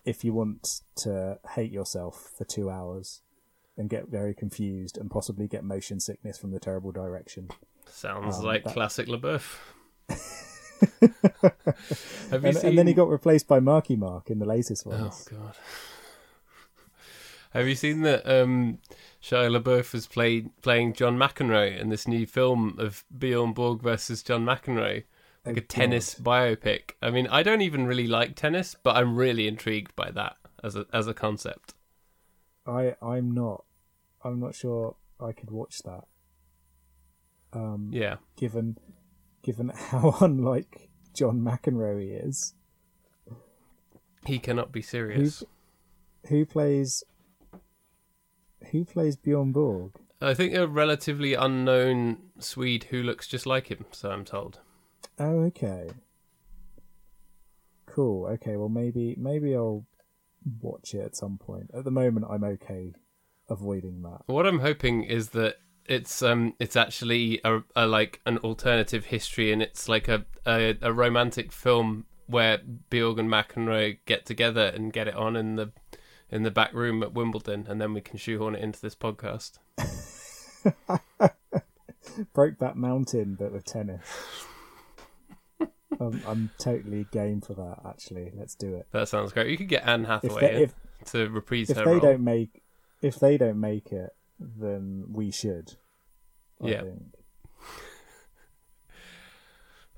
Speaker 3: if you want to hate yourself for two hours and get very confused and possibly get motion sickness from the terrible direction.
Speaker 2: sounds
Speaker 3: Um,
Speaker 2: like
Speaker 3: that-
Speaker 2: classic LaBeouf. Have you
Speaker 3: And,
Speaker 2: seen?
Speaker 3: and then he got replaced by Marky Mark in the latest
Speaker 2: one.
Speaker 3: Oh
Speaker 2: god. Have you seen that um, Shia LaBeouf is played playing John McEnroe in this new film of Bjorn Borg versus John McEnroe, like a tennis biopic? I mean, I don't even really like tennis, but I'm really intrigued by that as a as a concept.
Speaker 3: I I'm not. I'm not sure I could watch that. Um,
Speaker 2: Yeah,
Speaker 3: given given how unlike John McEnroe he is.
Speaker 2: he cannot be serious.
Speaker 3: Who plays who plays Bjorn Borg?
Speaker 2: I think a relatively unknown Swede who looks just like him. So I'm told.
Speaker 3: Oh, okay. Cool. Okay, well maybe maybe I'll watch it at some point. At the moment I'm okay avoiding that.
Speaker 2: What I'm hoping is that it's um it's actually a, a like an alternative history and it's like a, a a romantic film where Bjorg and McEnroe get together and get it on in the in the back room at Wimbledon and then we can shoehorn it into this podcast.
Speaker 3: Brokeback Mountain but with tennis. I'm, I'm totally game for that actually. Let's do it.
Speaker 2: That sounds great. You could get Anne
Speaker 3: If
Speaker 2: Hathaway
Speaker 3: they,
Speaker 2: in
Speaker 3: if,
Speaker 2: to reprise
Speaker 3: if
Speaker 2: her
Speaker 3: they
Speaker 2: role.
Speaker 3: don't make if they don't make it then we should. I
Speaker 2: Yeah.
Speaker 3: think.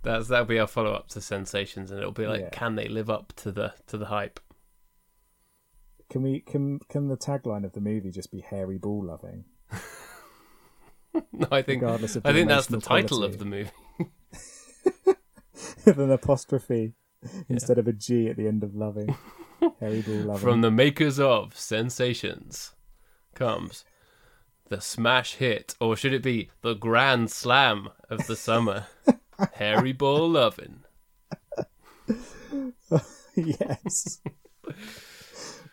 Speaker 2: That's that'll be our follow up to Sensations and it'll be like
Speaker 3: Yeah.
Speaker 2: can they live up to the to the hype?
Speaker 3: Can we can can the tagline of the movie just be hairy ball loving?
Speaker 2: No, I think I think that's the
Speaker 3: emotional
Speaker 2: title
Speaker 3: quality.
Speaker 2: of the movie.
Speaker 3: With an apostrophe instead of a G at the end of loving. hairy ball loving.
Speaker 2: From the makers of Sensations comes the smash hit, or should it be the grand slam of the summer? Harry Ball Lovin'.
Speaker 3: yes.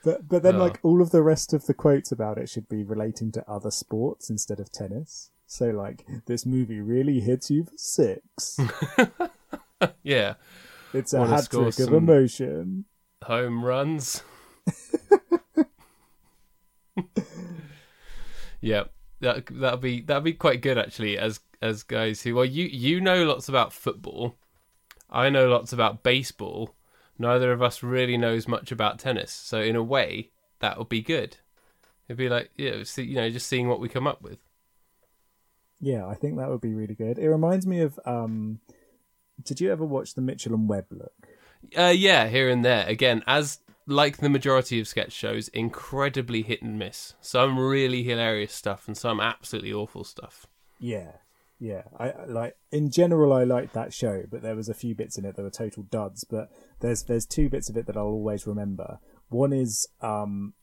Speaker 3: But but then
Speaker 2: Oh.
Speaker 3: like all of the rest of the quotes about it should be relating to other sports instead of tennis. So like this movie really hits you for six.
Speaker 2: Yeah,
Speaker 3: It's a hat trick of emotion.
Speaker 2: home runs. yeah, that that'll be that'll be quite good actually. As as guys who well, you you know lots about football. I know lots about baseball. Neither of us really knows much about tennis. So in a way, that would be good. It'd be like yeah, see, you know, just seeing what we come up with.
Speaker 3: Yeah, I think that would be really good. It reminds me of um did you ever watch the Mitchell and Webb look?
Speaker 2: Uh, yeah, here and there. Again, as like the majority of sketch shows, incredibly hit and miss. Some really hilarious stuff and some absolutely awful stuff.
Speaker 3: Yeah. Yeah. I like in general I liked that show, but there was a few bits in it that were total duds, but there's there's two bits of it that I'll always remember. One is um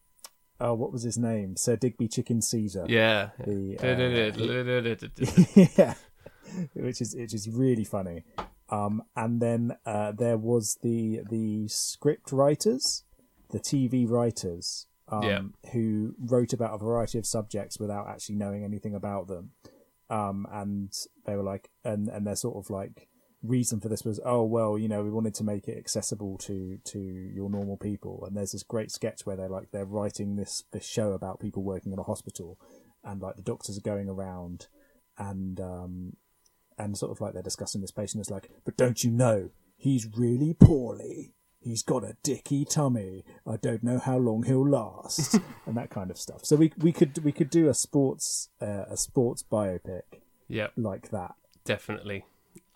Speaker 3: oh what was his name? Sir Digby Chicken Caesar.
Speaker 2: Yeah.
Speaker 3: The, yeah, which is which is really funny. Um, and then uh, there was the the script writers, the TV writers, um,
Speaker 2: Yeah.
Speaker 3: who wrote about a variety of subjects without actually knowing anything about them. Um, and they were like, and and their sort of like reason for this was, oh well, you know, we wanted to make it accessible to to your normal people. And there's this great sketch where they're like they're writing this this show about people working in a hospital, and like the doctors are going around, and um, and sort of like they're discussing this patient is like, but don't you know he's really poorly. He's got a dicky tummy. I don't know how long he'll last, and that kind of stuff. So we we could we could do a sports uh, a sports biopic
Speaker 2: Yep,
Speaker 3: like that.
Speaker 2: definitely.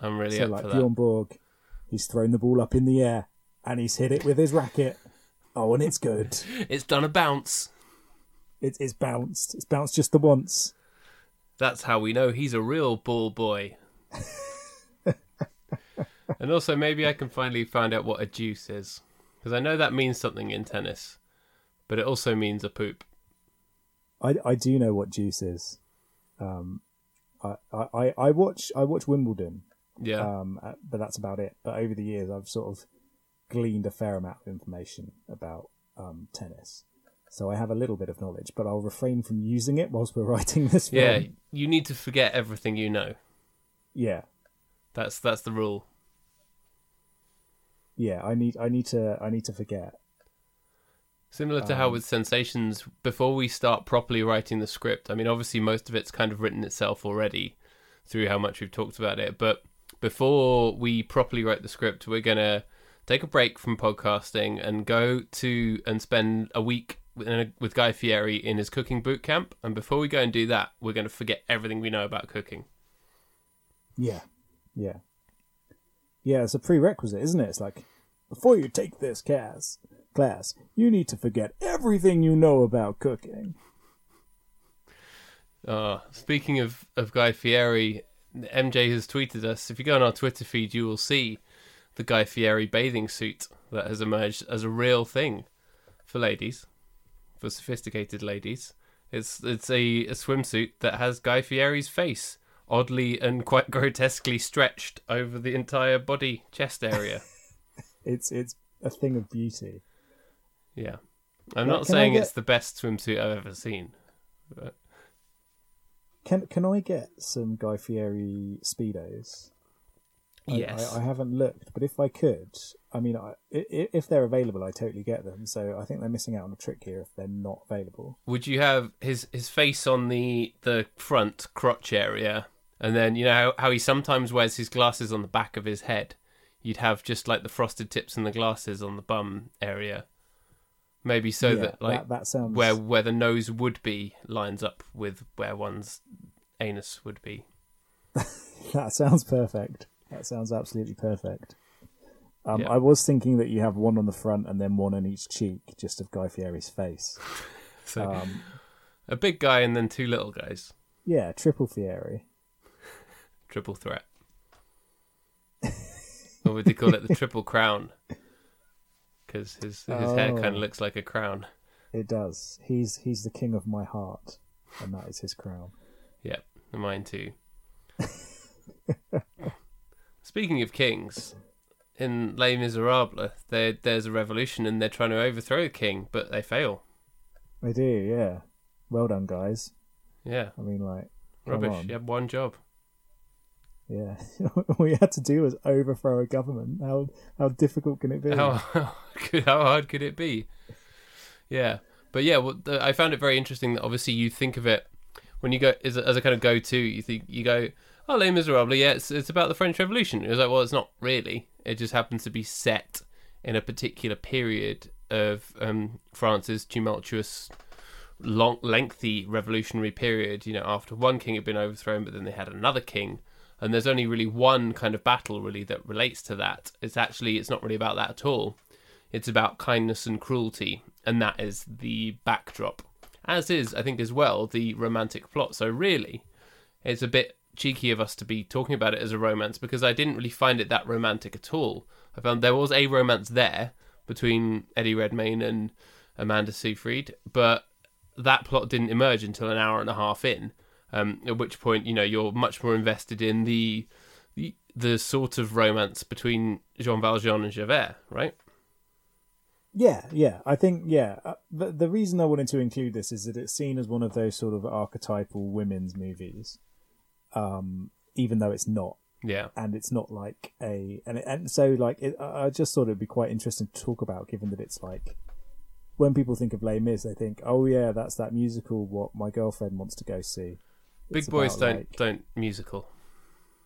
Speaker 2: I'm really
Speaker 3: so
Speaker 2: up
Speaker 3: like
Speaker 2: for that.
Speaker 3: Bjorn Borg, he's thrown the ball up in the air and he's hit it with his racket. Oh, and it's good.
Speaker 2: It's done a bounce.
Speaker 3: It, it's bounced. It's bounced just the once.
Speaker 2: That's how we know he's a real ball boy. and also, maybe I can finally find out what a deuce is. Because I know that means something in tennis, but it also means a poop.
Speaker 3: I, I do know what juice is. Um, I, I, I watch I watch Wimbledon,
Speaker 2: Yeah.
Speaker 3: um, uh, but that's about it. But over the years, I've sort of gleaned a fair amount of information about um, tennis, so I have a little bit of knowledge. But I'll refrain from using it whilst we're writing this. Film.
Speaker 2: yeah. You need to forget everything you know.
Speaker 3: Yeah,
Speaker 2: That's that's the rule.
Speaker 3: yeah. I need I need to I need to forget.
Speaker 2: Similar to how
Speaker 3: Um,
Speaker 2: with Sensations, before we start properly writing the script, I mean, obviously most of it's kind of written itself already through how much we've talked about it. But before we properly write the script, we're going to take a break from podcasting and go to and spend a week with, in a, with Guy Fieri in his cooking boot camp. And before we go and do that, we're going to forget everything we know about cooking.
Speaker 3: Yeah, yeah, yeah. It's a prerequisite, isn't it? It's like before you take this class, class, you need to forget everything you know about cooking.
Speaker 2: Uh, speaking of, of Guy Fieri, MJ has tweeted us. If you go on our Twitter feed, you will see the Guy Fieri bathing suit that has emerged as a real thing for ladies, for sophisticated ladies. It's it's a, a swimsuit that has Guy Fieri's face oddly and quite grotesquely stretched over the entire body chest area.
Speaker 3: It's it's a thing of beauty.
Speaker 2: yeah, I'm not saying
Speaker 3: get-
Speaker 2: it's the best swimsuit I've ever seen. But
Speaker 3: Can can I get some Guy Fieri speedos?
Speaker 2: Yes,
Speaker 3: I, I haven't looked, but if I could, I mean, I, i- if they're available, I totally get them. So I think they're missing out on a trick here if they're not available.
Speaker 2: would you have his his face on the the front crotch area and then you know how, how he sometimes wears his glasses on the back of his head you'd have just like the frosted tips and the glasses on the bum area maybe so
Speaker 3: Yeah,
Speaker 2: that like
Speaker 3: that, that sounds
Speaker 2: where where the nose would be lines up with where one's anus would be
Speaker 3: that sounds perfect. That sounds absolutely perfect. Um,
Speaker 2: Yeah.
Speaker 3: I was thinking that you have one on the front and then one on each cheek, just of Guy Fieri's face.
Speaker 2: so
Speaker 3: Um,
Speaker 2: a big guy and then two little guys
Speaker 3: yeah, triple Fieri.
Speaker 2: Triple threat or would they call it the triple crown because his his hair kind
Speaker 3: Oh.
Speaker 2: of looks like a crown
Speaker 3: It does. He's he's the king of my heart, and that is his crown.
Speaker 2: Yep, and mine too. Speaking of kings, in Les Miserables, there there's a revolution and they're trying to overthrow the king, but they fail.
Speaker 3: They do, yeah. Well done, guys.
Speaker 2: Yeah,
Speaker 3: I mean, like,
Speaker 2: rubbish.
Speaker 3: on.
Speaker 2: You have one job.
Speaker 3: Yeah, all you had to do was overthrow a government. How how difficult can it be?
Speaker 2: How how, hard could it be? Yeah, but yeah, well, the, I found it very interesting that obviously you think of it when you go as a, as a kind of go-to. You think you go, oh, Les Miserables. Yeah, it's it's about the French Revolution. It was like, well, it's not really. It just happens to be set in a particular period of um, France's tumultuous, long, lengthy revolutionary period. You know, after one king had been overthrown, but then they had another king, and there's only really one kind of battle really that relates to that. It's actually it's not really about that at all. It's about kindness and cruelty, and that is the backdrop. As is, I think, as well the romantic plot. So really, it's a bit cheeky of us to be talking about it as a romance because I didn't really find it that romantic at all. I found there was a romance there between Eddie Redmayne and Amanda Seyfried, but that plot didn't emerge until an hour and a half in. Um, at which point, you know, you're much more invested in the the, the sort of romance between Jean Valjean and Javert, right?
Speaker 3: Yeah, yeah. I think yeah. Uh, the the reason I wanted to include this is that it's seen as one of those sort of archetypal women's movies, um, even though it's not,
Speaker 2: Yeah,
Speaker 3: and it's not like a and it, and so like it, I I just thought it'd be quite interesting to talk about, given that it's like when people think of Les Mis, they think, oh yeah, that's that musical what my girlfriend wants to go see.
Speaker 2: Big boys
Speaker 3: about,
Speaker 2: don't
Speaker 3: like-
Speaker 2: don't musical.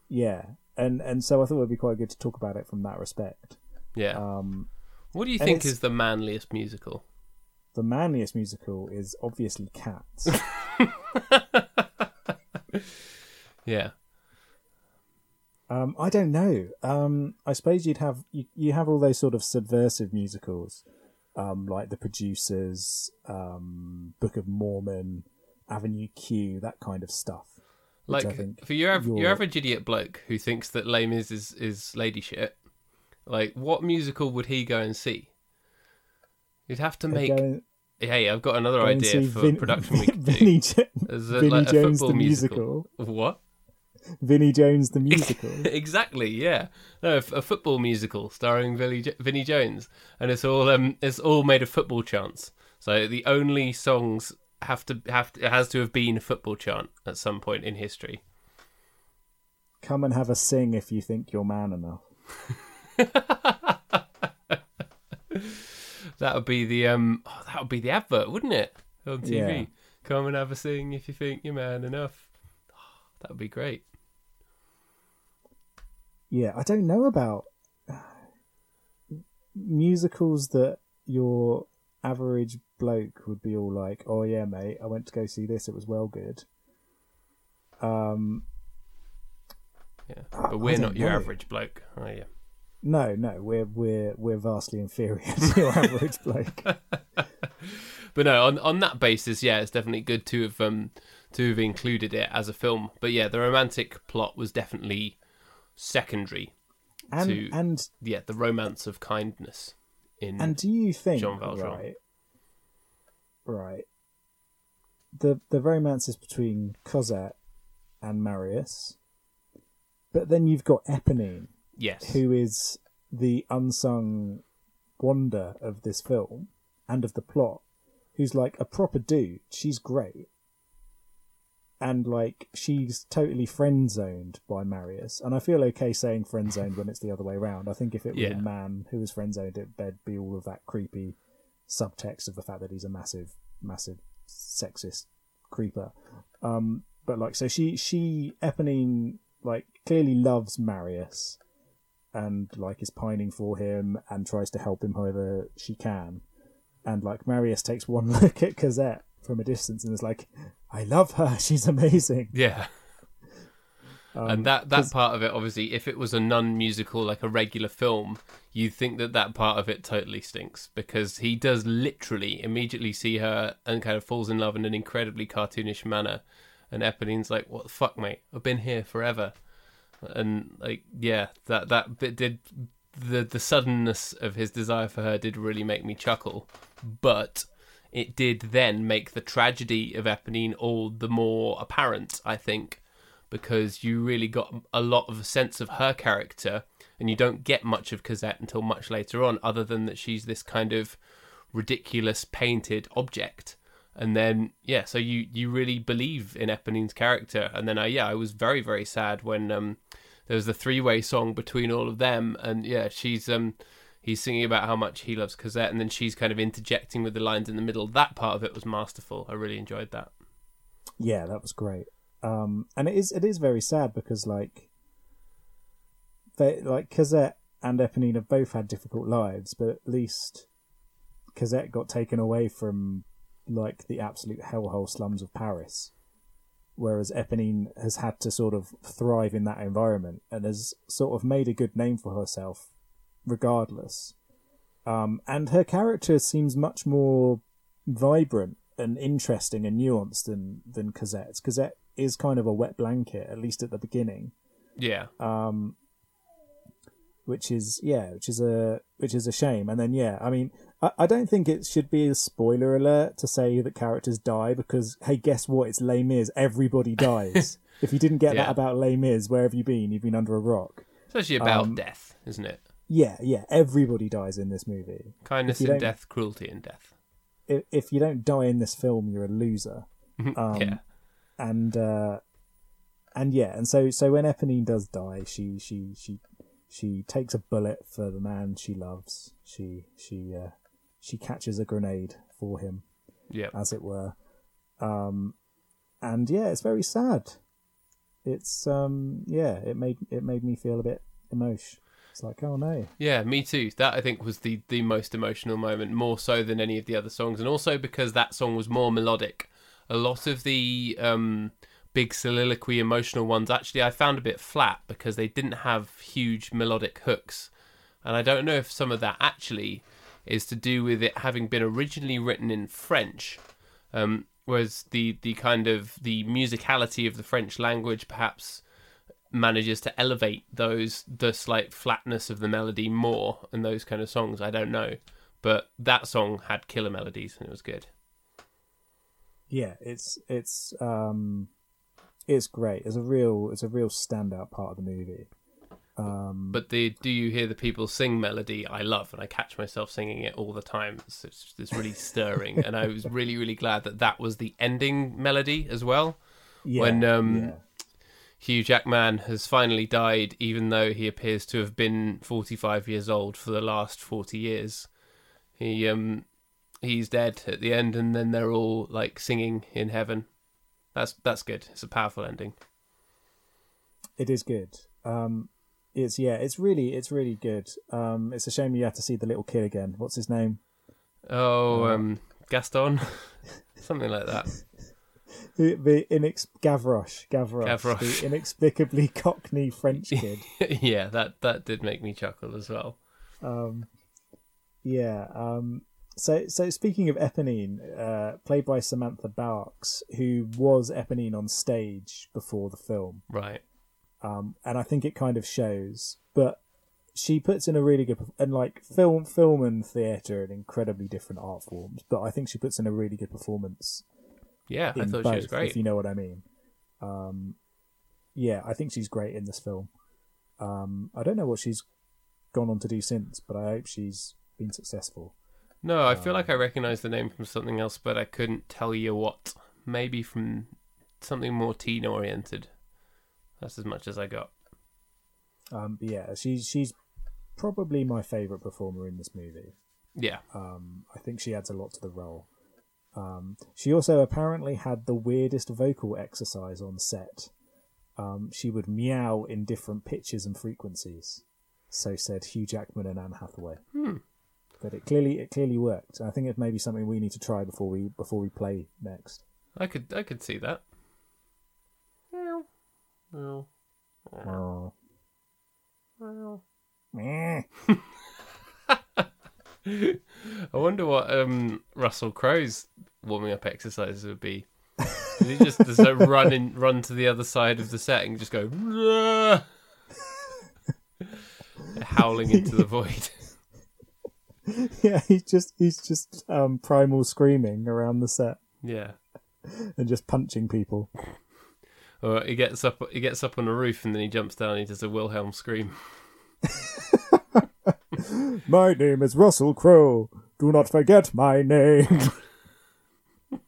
Speaker 3: Yeah, and and so I thought it'd be quite good to talk about it from that respect.
Speaker 2: Yeah.
Speaker 3: Um,
Speaker 2: what do you think is the manliest musical?
Speaker 3: the manliest musical is obviously Cats.
Speaker 2: Yeah.
Speaker 3: Um, I don't know. Um, I suppose you'd have you, you have all those sort of subversive musicals, um, like The Producers, um, Book of Mormon, Avenue Q, that kind of stuff.
Speaker 2: like for your av- your average idiot bloke who thinks that Les Mis is is lady shit. Like, what musical would he go and see? You'd have to make.
Speaker 3: going-
Speaker 2: Hey, I've got another idea for
Speaker 3: Vin-
Speaker 2: production we could do.
Speaker 3: Vinnie, Jo-
Speaker 2: As a,
Speaker 3: Vinnie
Speaker 2: like,
Speaker 3: Jones the musical.
Speaker 2: What?
Speaker 3: Vinnie Jones the musical.
Speaker 2: exactly, yeah. No, a football musical starring Vinnie, Jo- Vinnie Jones, and it's all um, it's all made of football chants. So the only songs have to have to, it has to have been a football chant at some point in history.
Speaker 3: Come and have a sing if you think you're man enough.
Speaker 2: That would be the um, oh, that would be the advert, wouldn't it? On TV.
Speaker 3: Yeah.
Speaker 2: Come and have a sing if you think you're man enough. that would be great.
Speaker 3: Yeah, I don't know about musicals that your average bloke would be all like, "Oh yeah, mate, I went to go see this. It was well good." Um,
Speaker 2: Yeah, but we're not your
Speaker 3: know.
Speaker 2: average bloke, are you?
Speaker 3: no, no, we're we're we're vastly inferior to your average bloke.
Speaker 2: But no, on on that basis, yeah, it's definitely good to have um to have included it as a film. But yeah, the romantic plot was definitely secondary.
Speaker 3: And
Speaker 2: To-
Speaker 3: and
Speaker 2: Yeah, the romance of kindness in
Speaker 3: and do you think
Speaker 2: Jean Valjean.
Speaker 3: right? Right. The the romance is between Cosette and Marius, but then you've got Eponine,
Speaker 2: yes,
Speaker 3: who is the unsung wonder of this film and of the plot, who's like a proper dude. She's great. And like she's totally friend zoned by Marius, and I feel okay saying friend zoned when it's the other way around. I think if it was
Speaker 2: Yeah.
Speaker 3: a man who was friend zoned, it, there'd be all of that creepy subtext of the fact that he's a massive, massive sexist creeper. Um, but like, so she, she, Eponine, like clearly loves Marius, and like is pining for him and tries to help him however she can. And like Marius takes one look at Cosette from a distance and is like, "I love her. She's amazing."
Speaker 2: yeah.
Speaker 3: Um,
Speaker 2: and that that part of it, obviously, if it was a non-musical like a regular film, you'd think that that part of it totally stinks because he does literally immediately see her and kind of falls in love in an incredibly cartoonish manner, and Eponine's like, "What the fuck, mate? I've been here forever," and like, yeah, that that bit did the the suddenness of his desire for her did really make me chuckle, but it did then make the tragedy of Eponine all the more apparent, I think because you really got a lot of a sense of her character and you don't get much of Cosette until much later on other than that she's this kind of ridiculous painted object. And then yeah so you you really believe in Eponine's character. And then I yeah I was very very sad when um there was the three-way song between all of them. And yeah she's um he's singing about how much he loves Cosette. And then she's kind of interjecting with the lines in the middle. That part of it was masterful. I really enjoyed that.
Speaker 3: Yeah, that was great. Um, and it is it is very sad because like they like Cosette and Eponine have both had difficult lives, but at least Cosette got taken away from like the absolute hellhole slums of Paris, whereas Eponine has had to sort of thrive in that environment and has sort of made a good name for herself, regardless. Um, and her character seems much more vibrant and interesting and nuanced than than Cosette's. Cosette is kind of a wet blanket, at least at the beginning
Speaker 2: yeah
Speaker 3: um, which is yeah, which is a which is a shame. And then yeah, I mean, I, I don't think it should be a spoiler alert to say that characters die because hey, guess what? It's Les Mis. Everybody dies. if you didn't get
Speaker 2: Yeah.
Speaker 3: that about Les Mis, where have you been? You've been under a rock.
Speaker 2: It's actually about
Speaker 3: Um,
Speaker 2: death, isn't it?
Speaker 3: Yeah, yeah. Everybody dies in this movie.
Speaker 2: Kindness
Speaker 3: you
Speaker 2: death, cruelty and death.
Speaker 3: If, if you don't die in this film, you're a loser. Um,
Speaker 2: yeah,
Speaker 3: and uh, and yeah, and so so when Eponine does die, she she she she takes a bullet for the man she loves. She she uh, she catches a grenade for him,
Speaker 2: yeah.
Speaker 3: as it were. Um, and yeah, it's very sad. It's um yeah, it made it made me feel a bit emotion. It's like oh no,
Speaker 2: Yeah, me too. That I think was the the most emotional moment, more so than any of the other songs, and also because that song was more melodic. A lot of the um, big soliloquy, emotional ones, actually, I found a bit flat because they didn't have huge melodic hooks, and I don't know if some of that actually is to do with it having been originally written in French. Um, whereas the the kind of the musicality of the French language perhaps manages to elevate those the slight flatness of the melody more in those kind of songs. I don't know, but that song had killer melodies and it was good.
Speaker 3: Yeah, it's it's um, it's great. It's a real it's a real standout part of the movie. Um,
Speaker 2: But the "Do you hear the people sing" melody I love, and I catch myself singing it all the time. It's, it's, it's really stirring, and I was really really glad that that was the ending melody as well.
Speaker 3: yeah,
Speaker 2: when, um,
Speaker 3: yeah.
Speaker 2: Hugh Jackman has finally died, even though he appears to have been 45 years old for the last 40 years. He um he's dead at the end, and then they're all like singing in heaven. That's that's good. It's a powerful ending.
Speaker 3: It is good. Um, it's yeah, it's really it's really good. Um, it's a shame you have to see the little kid again. What's his name?
Speaker 2: Oh,
Speaker 3: Uh,
Speaker 2: um, Gaston, something like that.
Speaker 3: The, the inex Gavroche, Gavroche,
Speaker 2: Gavroche.
Speaker 3: the inexplicably Cockney French kid.
Speaker 2: yeah, that that did make me chuckle as well.
Speaker 3: Um, yeah. Um, so, so speaking of Eponine, uh, played by Samantha Barks, who was Eponine on stage before the film,
Speaker 2: Right.
Speaker 3: um, and I think it kind of shows. But she puts in a really good and like film, film and theatre are incredibly different art forms. But I think she puts in a really good performance
Speaker 2: Yeah, I thought
Speaker 3: both,
Speaker 2: she was great.
Speaker 3: if you know what I mean. Um, yeah, I think she's great in this film. Um, I don't know what she's gone on to do since, but I hope she's been successful.
Speaker 2: No, I feel like
Speaker 3: Um,
Speaker 2: I recognise the name from something else, but I couldn't tell you what. Maybe from something more teen oriented. That's as much as I got.
Speaker 3: Um, but yeah, she's she's probably my favourite performer in this movie.
Speaker 2: Yeah.
Speaker 3: Um, I think she adds a lot to the role. Um, she also apparently had the weirdest vocal exercise on set. Um, she would meow in different pitches and frequencies. So said Hugh Jackman and Anne Hathaway.
Speaker 2: Hmm.
Speaker 3: But it clearly it clearly worked. I think it may be something we need to try before we before we play next.
Speaker 2: I could I could see that. Well, well,
Speaker 3: Oh.
Speaker 2: well.
Speaker 3: Meh.
Speaker 2: I wonder what um, Russell Crowe's warming up exercises would be. Does he just does that run in, run to the other side of the set and just go howling into the void?
Speaker 3: yeah, he's just he's just um, primal screaming around the set
Speaker 2: yeah.
Speaker 3: and just punching people.
Speaker 2: Or he gets up he gets up on the roof and then he jumps down and he does a Wilhelm scream.
Speaker 3: My name is Russell Crowe. Do not forget my name.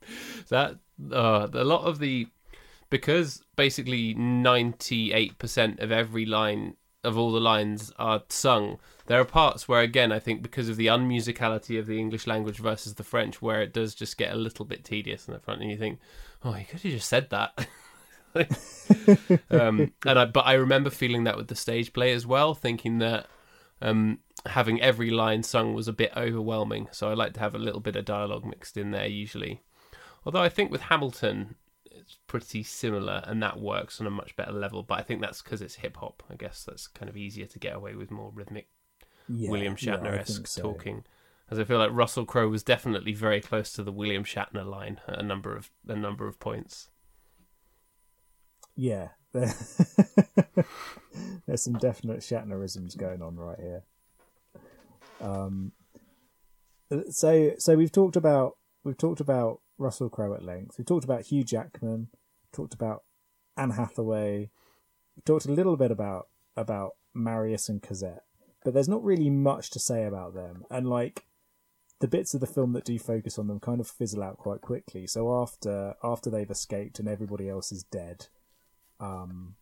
Speaker 2: That uh, a lot of the because basically ninety eight percent of every line of all the lines are sung. There are parts where, again, I think because of the unmusicality of the English language versus the French, where it does just get a little bit tedious in the front, and you think, "Oh, you could have just said that." um, and I, but I remember feeling that with the stage play as well, thinking that um, having every line sung was a bit overwhelming. So I like to have a little bit of dialogue mixed in there usually. Although I think with Hamilton, it's pretty similar, and that works on a much better level. But I think that's because it's hip hop. I guess that's kind of easier to get away with more rhythmic
Speaker 3: Yeah,
Speaker 2: William Shatner esque
Speaker 3: think so.
Speaker 2: talking. As I feel like Russell Crowe was definitely very close to the William Shatner line at a number of a number of points.
Speaker 3: Yeah, there's some definite Shatnerisms going on right here. Um, so so we've talked about we've talked about Russell Crowe at length. We've talked about Hugh Jackman. Talked about Anne Hathaway. We talked a little bit about about Marius and Cosette, but there's not really much to say about them. And like the bits of the film that do focus on them kind of fizzle out quite quickly. So after after they've escaped and everybody else is dead, um,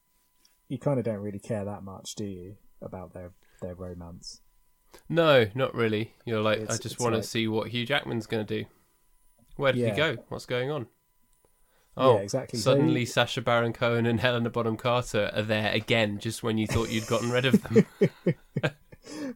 Speaker 3: you kind of don't really care that much, do you, about their their romance?
Speaker 2: No, not really. You're like, I just
Speaker 3: it's
Speaker 2: want to
Speaker 3: like-
Speaker 2: see what Hugh Jackman's going to do. Where did
Speaker 3: Yeah.
Speaker 2: he go? What's going on? Oh,
Speaker 3: yeah, exactly. So-
Speaker 2: Suddenly, Sacha Baron Cohen and Helena Bonham Carter are there again, just when you thought you'd gotten rid of them.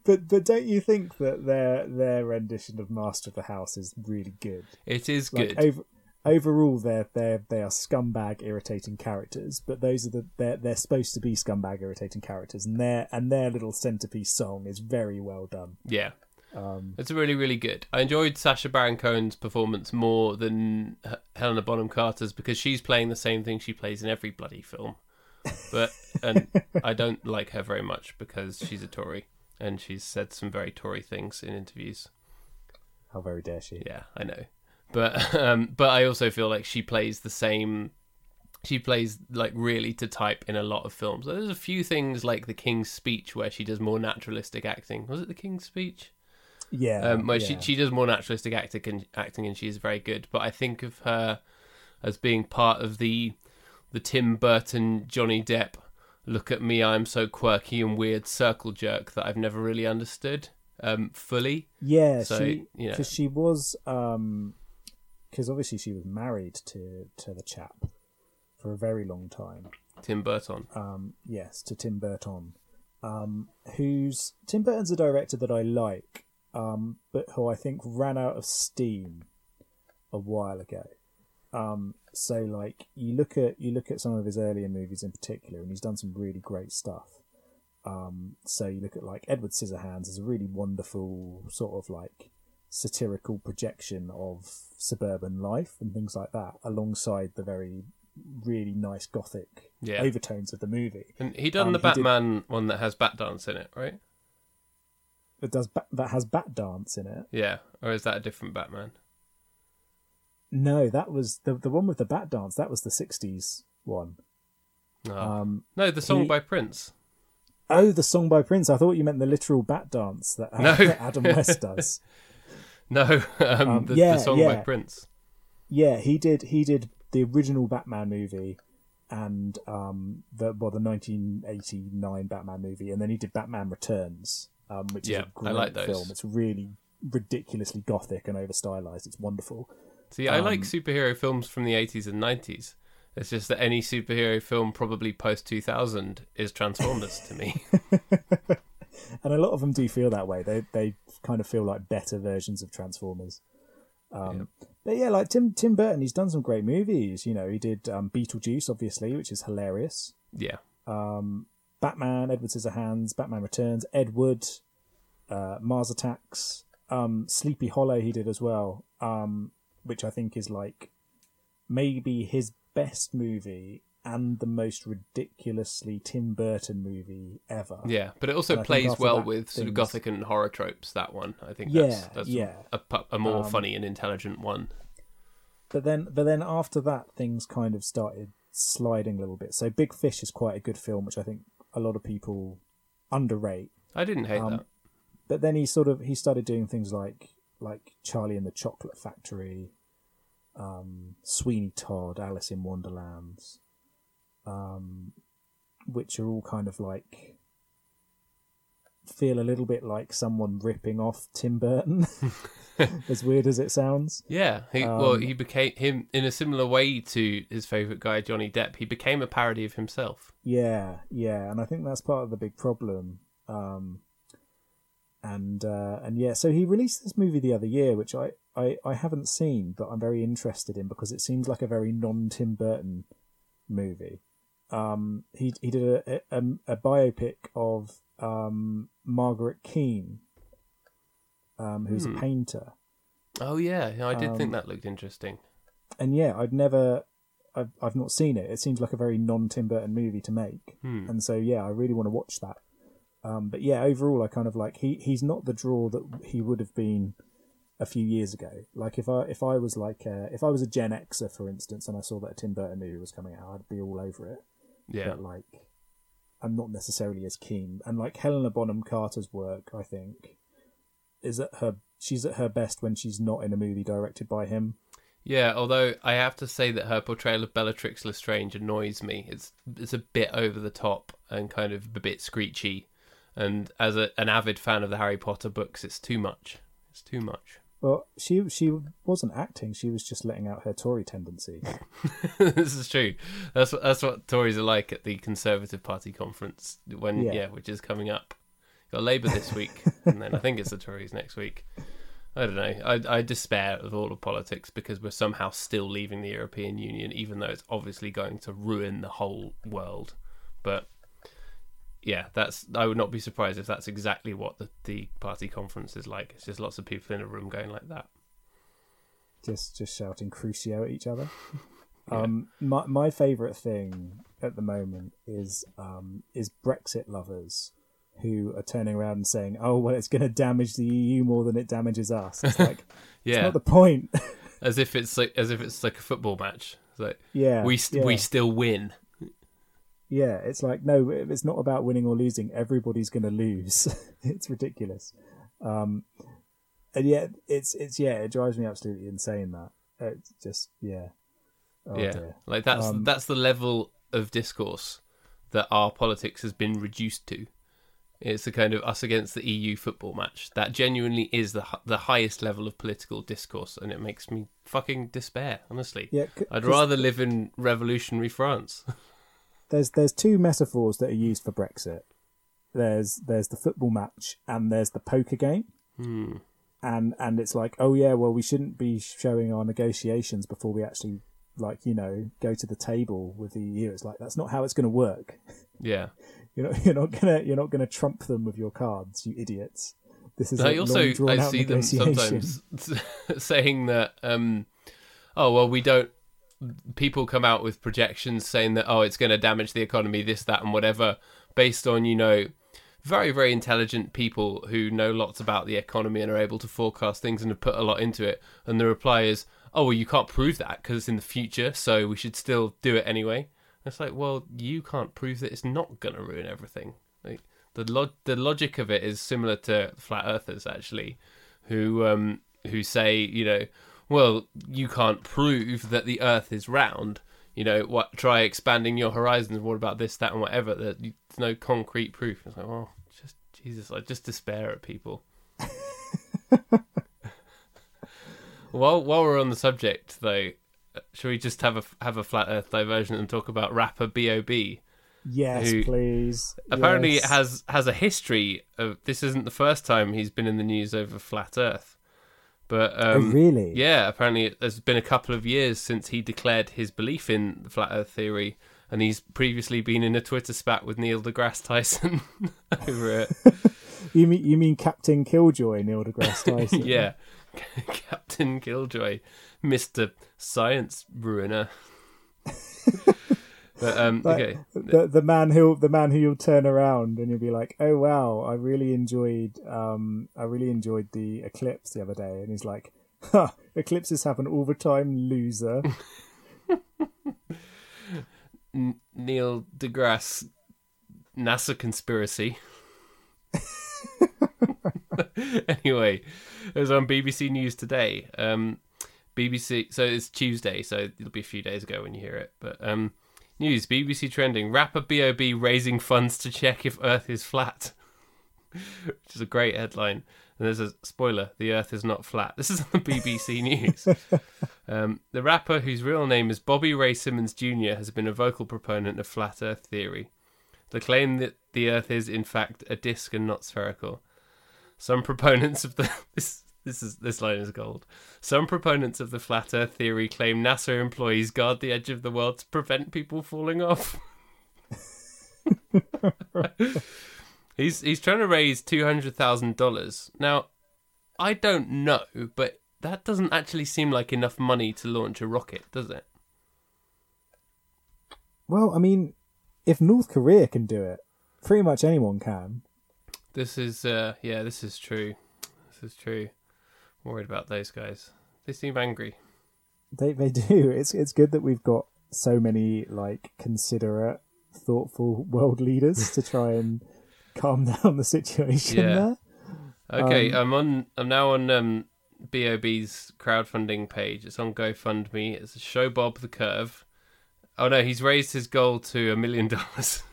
Speaker 3: but but don't you think that their their rendition of Master of the House is really good?
Speaker 2: it is
Speaker 3: Like
Speaker 2: good.
Speaker 3: over, overall, they're they they are scumbag, irritating characters. But those are the they're they're supposed to be scumbag, irritating characters, and their and their little centerpiece song is very well done.
Speaker 2: Yeah.
Speaker 3: Um,
Speaker 2: It's really, really good. I enjoyed Sacha Baron Cohen's performance more than H- Helena Bonham Carter's because she's playing the same thing she plays in every bloody film. But and I don't like her very much because she's a Tory and she's said some very Tory things in interviews.
Speaker 3: how very dare she?
Speaker 2: Yeah, I know. But um, but I also feel like she plays the same. She plays like really to type in a lot of films. There's a few things like The King's Speech where she does more naturalistic acting. Was it The King's Speech?
Speaker 3: Yeah,
Speaker 2: um, where
Speaker 3: yeah.
Speaker 2: she she does more naturalistic acting and acting, and she is very good. But I think of her as being part of the the Tim Burton Johnny Depp look at me I'm so quirky and weird circle jerk that I've never really understood um, fully.
Speaker 3: Yeah,
Speaker 2: So,
Speaker 3: she
Speaker 2: you know.
Speaker 3: because she was because obviously she was married to to the chap for a very long time.
Speaker 2: Tim Burton.
Speaker 3: Um, yes, to Tim Burton, um, who's Tim Burton's a director that I like, um, but who I think ran out of steam a while ago. Um, so like you look at you look at some of his earlier movies in particular, and he's done some really great stuff. Um, so you look at like Edward Scissorhands is a really wonderful sort of like satirical projection of suburban life and things like that, alongside the very really nice gothic
Speaker 2: Yeah.
Speaker 3: overtones of the movie.
Speaker 2: And he done
Speaker 3: Um,
Speaker 2: the
Speaker 3: he did-
Speaker 2: Batman one that has Bat Dance in it, right?
Speaker 3: That does ba- that has Bat Dance in it.
Speaker 2: Yeah. Or is that a different Batman?
Speaker 3: No, that was the the one with the Bat Dance. That was the '60s one.
Speaker 2: No,
Speaker 3: Um,
Speaker 2: no the song
Speaker 3: he-
Speaker 2: by Prince.
Speaker 3: oh, the song by Prince. I thought you meant the literal Bat Dance that
Speaker 2: No.
Speaker 3: Adam West does.
Speaker 2: No, um,
Speaker 3: Um,
Speaker 2: the,
Speaker 3: yeah,
Speaker 2: the song by. Prince.
Speaker 3: Yeah, he did. He did the original Batman movie and um the well the 1989 Batman movie, and then he did Batman Returns, um, which
Speaker 2: Yeah,
Speaker 3: is a great
Speaker 2: like
Speaker 3: film. It's really ridiculously gothic and over stylized. It's wonderful.
Speaker 2: See, I like
Speaker 3: Um,
Speaker 2: superhero films from the 80s and 90s. It's just that any superhero film probably post 2000 is Transformers to me.
Speaker 3: and a lot of them do feel that way. They they kind of feel like better versions of Transformers. Um, But yeah, like Tim Tim Burton, he's done some great movies. You know, he did um, Beetlejuice, obviously, which is hilarious.
Speaker 2: yeah.
Speaker 3: Um, Batman, Edward Scissorhands, Batman Returns, Ed Wood, uh, Mars Attacks, um, Sleepy Hollow. He did as well, um, which I think is like maybe his best movie and the most ridiculously Tim Burton movie ever.
Speaker 2: Yeah, but it also plays well with sort of gothic and horror tropes, that one. I think
Speaker 3: Yeah,
Speaker 2: that's, that's
Speaker 3: yeah.
Speaker 2: a, a more
Speaker 3: Um,
Speaker 2: funny and intelligent one.
Speaker 3: but then but then after that things kind of started sliding a little bit so big fish is quite a good film which i think a lot of people underrate
Speaker 2: I didn't hate
Speaker 3: um,
Speaker 2: that.
Speaker 3: but then he sort of he started doing things like like charlie and the chocolate factory um sweeney todd alice in wonderlands um which are all kind of like feel a little bit like someone ripping off tim burton as weird as it sounds
Speaker 2: Yeah, he, well,
Speaker 3: um,
Speaker 2: he became him in a similar way to his favorite guy Johnny Depp. He became a parody of himself.
Speaker 3: Yeah, yeah, and I think that's part of the big problem. Um, and uh, and yeah, so he released this movie the other year, which I, I, I haven't seen, but I'm very interested in because it seems like a very non Tim Burton movie. Um, he he did a a, a biopic of um, Margaret Keane, um, who's
Speaker 2: Hmm.
Speaker 3: a painter,
Speaker 2: Oh yeah, I did think
Speaker 3: Um,
Speaker 2: that looked interesting.
Speaker 3: and yeah, I'd never. I've, I've not seen it. It seems like a very non Tim Burton movie to make.
Speaker 2: Hmm.
Speaker 3: and so yeah, I really want to watch that. Um, but yeah, overall, I kind of like he he's not the draw that he would have been a few years ago. Like if I if I was like uh if I was a Gen Xer, for instance, and I saw that a Tim Burton movie was coming out, I'd be all over it.
Speaker 2: Yeah,
Speaker 3: But like, I'm not necessarily as keen. And like Helena Bonham Carter's work, I think, is at her she's at her best when she's not in a movie directed by him.
Speaker 2: yeah. Although I have to say that her portrayal of Bellatrix Lestrange annoys me. It's it's a bit over the top and kind of a bit screechy. And as a, an avid fan of the Harry Potter books, it's too much. It's too much.
Speaker 3: Well, she she wasn't acting; she was just letting out her Tory tendencies.
Speaker 2: this is true. That's what that's what Tories are like at the Conservative Party conference when
Speaker 3: Yeah.
Speaker 2: yeah, which is coming up. Got Labour this week, and then I think it's the Tories next week. I don't know. I I despair of all of politics because we're somehow still leaving the European Union, even though it's obviously going to ruin the whole world. But yeah, that's I would not be surprised if that's exactly what the the party conference is like. It's just lots of people in a room going like that.
Speaker 3: just just shouting crucio at each other. Um, my my favorite thing at the moment is um, is Brexit lovers who are turning around and saying, "Oh, well, it's going to damage the EU more than it damages us." It's like it's
Speaker 2: Yeah,
Speaker 3: not the point.
Speaker 2: as if it's like as if it's like a football match. It's like
Speaker 3: yeah,
Speaker 2: we st-
Speaker 3: yeah.
Speaker 2: we still win.
Speaker 3: Yeah, it's like no, it's not about winning or losing. Everybody's going to lose. it's ridiculous, um, and yet it's it's yeah, it drives me absolutely insane. That it's just yeah, oh
Speaker 2: yeah,
Speaker 3: dear.
Speaker 2: like that's
Speaker 3: Um,
Speaker 2: that's the level of discourse that our politics has been reduced to. It's the kind of us against the EU football match that genuinely is the the highest level of political discourse, and it makes me fucking despair. Honestly,
Speaker 3: yeah.
Speaker 2: I'd rather live in revolutionary France.
Speaker 3: there's there's two metaphors that are used for Brexit. There's there's the football match and there's the poker game.
Speaker 2: Hmm.
Speaker 3: and and it's like oh yeah well we shouldn't be showing our negotiations before we actually like you know go to the table with the EU it's like that's not how it's going to work
Speaker 2: Yeah.
Speaker 3: you're not you're not gonna you're not gonna trump them with your cards you idiots this is
Speaker 2: I also I see them sometimes saying that um oh well we don't people come out with projections saying that oh it's going to damage the economy this that and whatever based on you know very very intelligent people who know lots about the economy and are able to forecast things and have put a lot into it. And the reply is oh well you can't prove that because it's in the future so we should still do it anyway. It's like well you can't prove that it's not going to ruin everything. Like the log- the logic of it is similar to flat earthers actually who um who say you know well you can't prove that the earth is round. You know what try expanding your horizons what about this that and whatever that there's no concrete proof. It's like well just jesus i just despair at people. While while we're on the subject though uh, should we just have a have a flat earth diversion and talk about rapper bob
Speaker 3: yes please.
Speaker 2: apparently
Speaker 3: yes.
Speaker 2: it has has a history of this isn't the first time he's been in the news over flat earth but
Speaker 3: oh,
Speaker 2: um
Speaker 3: really?
Speaker 2: yeah apparently there's been a couple of years since he declared his belief in the flat earth theory and he's previously been in a twitter spat with neil degrasse tyson over it.
Speaker 3: You mean you mean captain killjoy neil degrasse tyson?
Speaker 2: Yeah. Captain killjoy mr science ruiner but um
Speaker 3: Like,
Speaker 2: okay
Speaker 3: the the man who the man who you'll turn around and you'll be like, oh wow, I really enjoyed um I really enjoyed the eclipse the other day, and he's like, huh, eclipses happen all the time, loser.
Speaker 2: N- Neil deGrasse NASA conspiracy. anyway, it was on BBC News today. Um, BBC, so it's Tuesday, so it'll be a few days ago when you hear it. But um, news: BBC trending. Rapper Bob raising funds to check if Earth is flat, which is a great headline. And there's a spoiler: the Earth is not flat. This is on the BBC News. Um, the rapper, whose real name is Bobby Ray Simmons Jr., has been a vocal proponent of flat Earth theory. The claim that the Earth is, in fact, a disc and not spherical. Some proponents of the this this is this line is gold. Some proponents of the flat Earth theory claim NASA employees guard the edge of the world to prevent people falling off. he's he's trying to raise two hundred thousand dollars. Now, I don't know, but that doesn't actually seem like enough money to launch a rocket, does it?
Speaker 3: well, I mean, if North Korea can do it, pretty much anyone can.
Speaker 2: This is uh yeah, this is true. This is true. Worried about those guys. They seem angry.
Speaker 3: They they do. It's it's good that we've got so many like considerate, thoughtful world leaders to try and calm down the situation
Speaker 2: Yeah.
Speaker 3: there.
Speaker 2: Okay,
Speaker 3: Um,
Speaker 2: I'm on I'm now on um BOB's crowdfunding page. It's on GoFundMe. It's Show Bob the Curve. Oh no, he's raised his goal to a million dollars.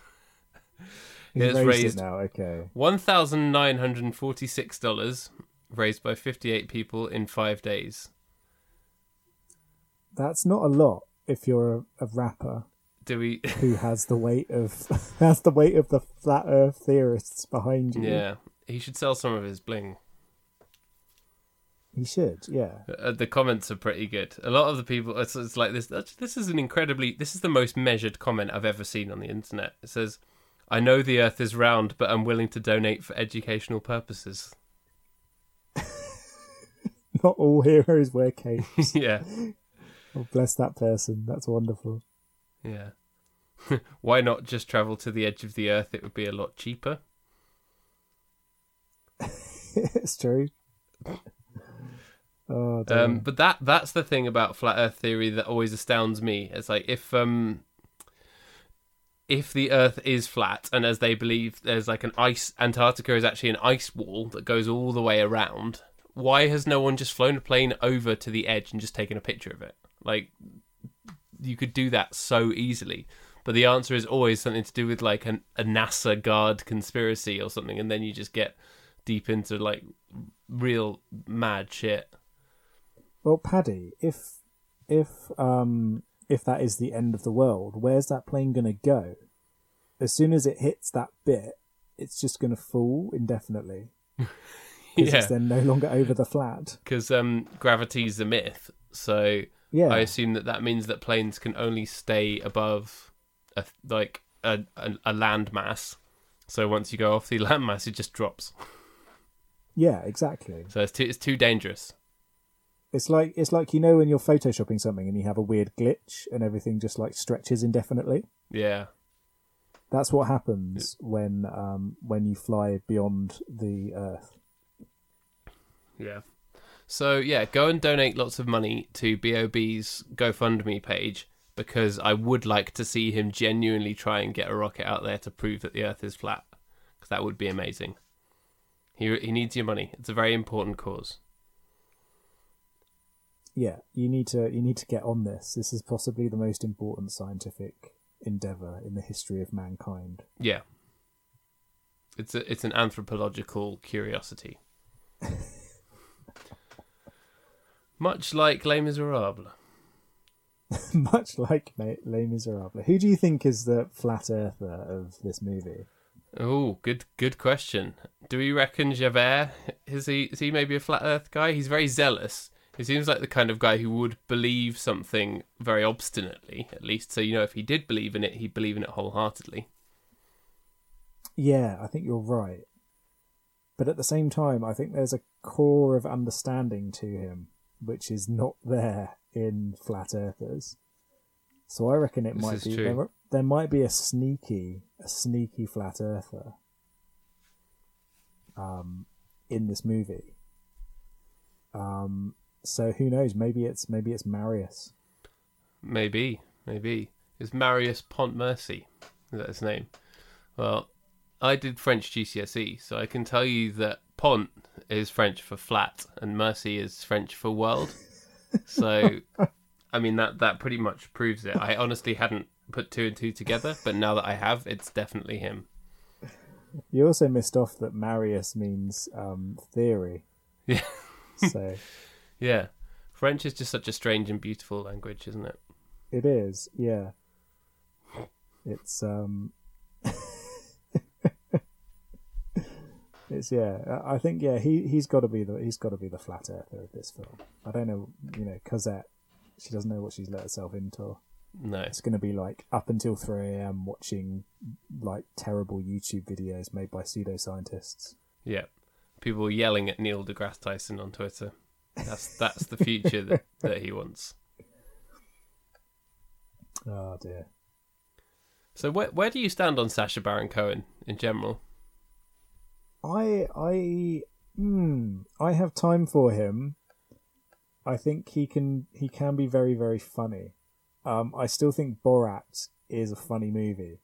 Speaker 3: He's
Speaker 2: It's
Speaker 3: raised,
Speaker 2: raised-
Speaker 3: it now. Okay.
Speaker 2: One thousand nine hundred and forty six dollars raised by fifty eight people in five days.
Speaker 3: That's not a lot if you're a, a rapper
Speaker 2: Do we
Speaker 3: who has the weight of has the weight of the flat Earth theorists behind you.
Speaker 2: Yeah. He should sell some of his bling.
Speaker 3: he should. Yeah,
Speaker 2: Uh, the comments are pretty good. A lot of the people, it's, it's like this. This is an incredibly. This is the most measured comment I've ever seen on the internet. It says, I know the Earth is round, but I'm willing to donate for educational purposes.
Speaker 3: Not all heroes wear capes.
Speaker 2: yeah,
Speaker 3: oh, bless that person. That's wonderful.
Speaker 2: yeah. Why not just travel to the edge of the Earth? It would be a lot cheaper.
Speaker 3: it's true. Oh.
Speaker 2: Um, but that that's the thing about flat Earth theory that always astounds me. It's like if um if the Earth is flat, and as they believe there's like an ice Antarctica is actually an ice wall that goes all the way around. Why has no one just flown a plane over to the edge and just taken a picture of it? Like you could do that so easily. But the answer is always something to do with like an, a NASA guard conspiracy or something, and then you just get deep into like real mad shit.
Speaker 3: Well, Paddy, if if um if that is the end of the world, where's that plane gonna go? As soon as it hits that bit, it's just gonna fall indefinitely. Because
Speaker 2: Yeah.
Speaker 3: it's then no longer over the flat.
Speaker 2: because um, gravity's a myth. So
Speaker 3: Yeah.
Speaker 2: I assume that that means that planes can only stay above a like a, a, a land mass. So once you go off the land mass, it just drops.
Speaker 3: Yeah, exactly.
Speaker 2: So it's too it's too dangerous.
Speaker 3: It's like it's like you know when you're photoshopping something and you have a weird glitch and everything just like stretches indefinitely.
Speaker 2: Yeah,
Speaker 3: That's what happens when um when you fly beyond the Earth.
Speaker 2: Yeah. So yeah, go and donate lots of money to Bob's GoFundMe page because I would like to see him genuinely try and get a rocket out there to prove that the Earth is flat. Because that would be amazing. He he needs your money. It's a very important cause.
Speaker 3: Yeah, you need to you need to get on this. This is possibly the most important scientific endeavor in the history of mankind.
Speaker 2: Yeah. It's a, it's an anthropological curiosity. Much like Les Miserables.
Speaker 3: Much like Les Miserables. Who do you think is the flat earther of this movie?
Speaker 2: Oh, good good question. Do we reckon Javert is he is he maybe a flat earth guy? He's very zealous. He seems like the kind of guy who would believe something very obstinately, at least. So you know if he did believe in it, he'd believe in it wholeheartedly.
Speaker 3: Yeah, I think you're right. But at the same time, I think there's a core of understanding to him which is not there in flat earthers. So I reckon it
Speaker 2: This
Speaker 3: might be there, there might be a sneaky a sneaky flat earther um in this movie. Um so who knows, maybe it's maybe it's Marius.
Speaker 2: Maybe, maybe. Is Marius Pontmercy? Is that his name? Well, I did French GCSE, so I can tell you that Pont is French for flat and Mercy is French for world. So, I mean, that, that pretty much proves it. I honestly hadn't put two and two together, but now that I have, it's definitely him.
Speaker 3: You also missed off that Marius means um theory.
Speaker 2: Yeah.
Speaker 3: So
Speaker 2: Yeah. French is just such a strange and beautiful language, isn't it?
Speaker 3: It is, yeah. It's um It's yeah. I think yeah, he he's got to be the he's got to be the flat earther of this film. I don't know, you know, Cosette. She doesn't know what she's let herself into.
Speaker 2: No.
Speaker 3: It's going to be like up until three a.m. watching like terrible YouTube videos made by pseudoscientists.
Speaker 2: Yeah. People yelling at Neil deGrasse Tyson on Twitter. That's that's the future that, that he wants.
Speaker 3: Oh dear.
Speaker 2: So where where do you stand on Sacha Baron Cohen in general?
Speaker 3: I I hmm, I have time for him. I think he can he can be very very funny. Um, I still think Borat is a funny movie,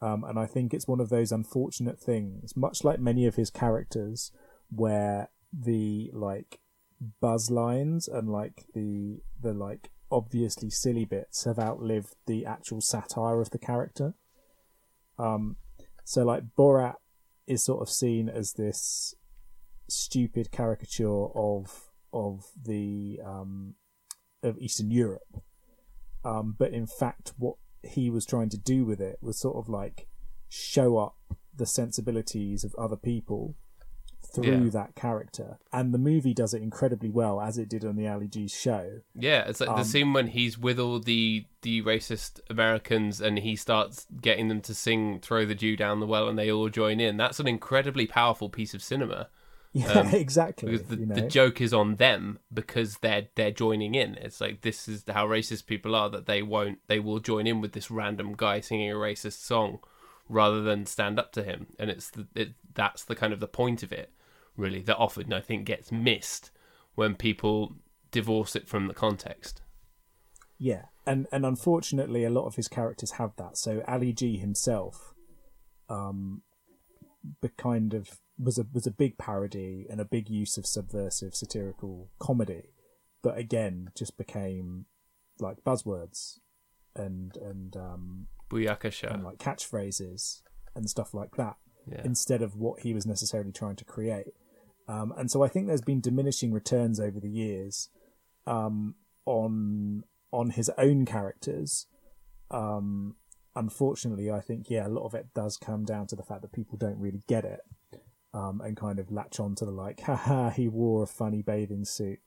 Speaker 3: um, and I think it's one of those unfortunate things, much like many of his characters, where the like buzz lines and like the the like obviously silly bits have outlived the actual satire of the character. Um, so like Borat is sort of seen as this stupid caricature of of the um, of Eastern Europe. Um, but in fact, what he was trying to do with it was sort of like show up the sensibilities of other people through
Speaker 2: Yeah.
Speaker 3: that character, and the movie does it incredibly well, as it did on the Ali G show.
Speaker 2: Yeah, it's like
Speaker 3: Um,
Speaker 2: the scene when he's with all the the racist Americans and he starts getting them to sing "Throw the Jew Down the Well" and they all join in. That's an incredibly powerful piece of cinema
Speaker 3: Yeah, exactly.
Speaker 2: because the,
Speaker 3: you know?
Speaker 2: the joke is on them because they're they're joining in. It's like this is how racist people are that they won't they will join in with this random guy singing a racist song rather than stand up to him. And it's the, it, that's the kind of the point of it really that often I think gets missed when people divorce it from the context.
Speaker 3: Yeah, and and unfortunately, a lot of his characters have that. So Ali G himself, um, the kind of was a was a big parody and a big use of subversive satirical comedy, but again, just became like buzzwords and and um
Speaker 2: Booyakasha.
Speaker 3: and like catchphrases and stuff like that
Speaker 2: Yeah.
Speaker 3: instead of what he was necessarily trying to create. Um, and so I think there's been diminishing returns over the years um, on on his own characters. Um, unfortunately, I think yeah, a lot of it does come down to the fact that people don't really get it um, and kind of latch on to the like, haha, he wore a funny bathing suit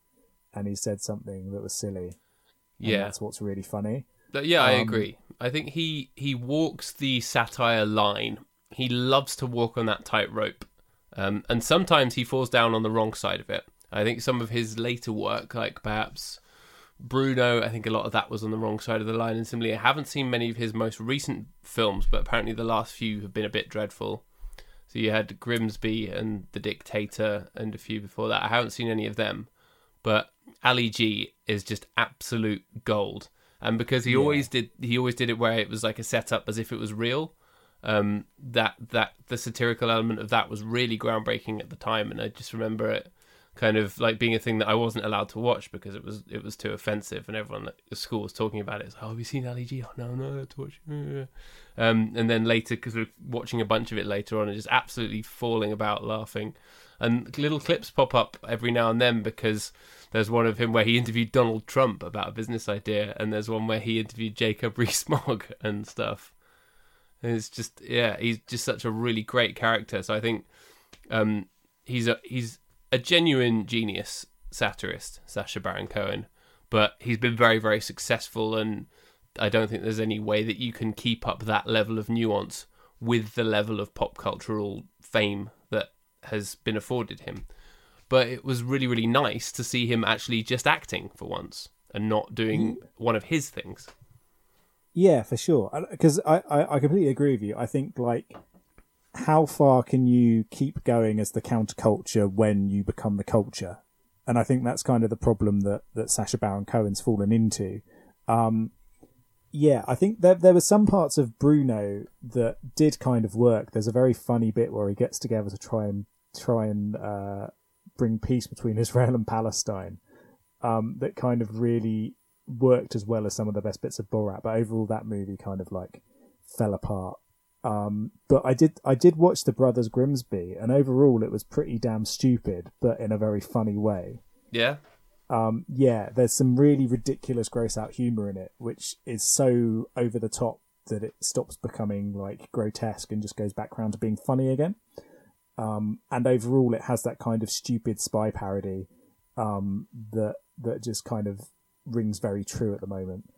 Speaker 3: and he said something that was silly.
Speaker 2: Yeah.
Speaker 3: that's what's really funny.
Speaker 2: But yeah, I
Speaker 3: Um,
Speaker 2: agree. I think he he walks the satire line. He loves to walk on that tightrope, um, and sometimes he falls down on the wrong side of it. I think some of his later work, like perhaps Bruno, I think a lot of that was on the wrong side of the line. And similarly, I haven't seen many of his most recent films, but apparently the last few have been a bit dreadful. So you had Grimsby and The Dictator and a few before that. I haven't seen any of them, but Ali G is just absolute gold. And because he
Speaker 3: Yeah.
Speaker 2: always did, he always did it where it was like a setup as if it was real. Um, that that the satirical element of that was really groundbreaking at the time, and I just remember it kind of like being a thing that I wasn't allowed to watch because it was it was too offensive, and everyone at the school was talking about it. It's like, oh, have you seen Ali G? Oh no, no, I have to watch. it." Um, and then later, because we're watching a bunch of it later on, and just absolutely falling about laughing, and little clips pop up every now and then because there's one of him where he interviewed Donald Trump about a business idea, and there's one where he interviewed Jacob Rees-Mogg and stuff. And it's just yeah, he's just such a really great character. So I think um, he's a he's a genuine genius satirist, Sacha Baron Cohen. But he's been very very successful, and I don't think there's any way that you can keep up that level of nuance with the level of pop cultural fame that has been afforded him. But it was really really nice to see him actually just acting for once and not doing one of his things.
Speaker 3: Yeah, for sure. Because I, I, I completely agree with you. I think like how far can you keep going as the counterculture when you become the culture? And I think that's kind of the problem that that Sacha Baron Cohen's fallen into. Um, yeah, I think there there were some parts of Bruno that did kind of work. There's a very funny bit where he gets together to try and try and uh, bring peace between Israel and Palestine. Um, that kind of really worked as well as some of the best bits of Borat, but overall that movie kind of like fell apart. Um, but I did I did watch the Brothers Grimsby, and overall it was pretty damn stupid, but in a very funny way.
Speaker 2: Yeah,
Speaker 3: Um, yeah, there's some really ridiculous gross out humor in it, which is so over the top that it stops becoming like grotesque and just goes back round to being funny again. Um, and overall, it has that kind of stupid spy parody um, that that just kind of rings very true at the moment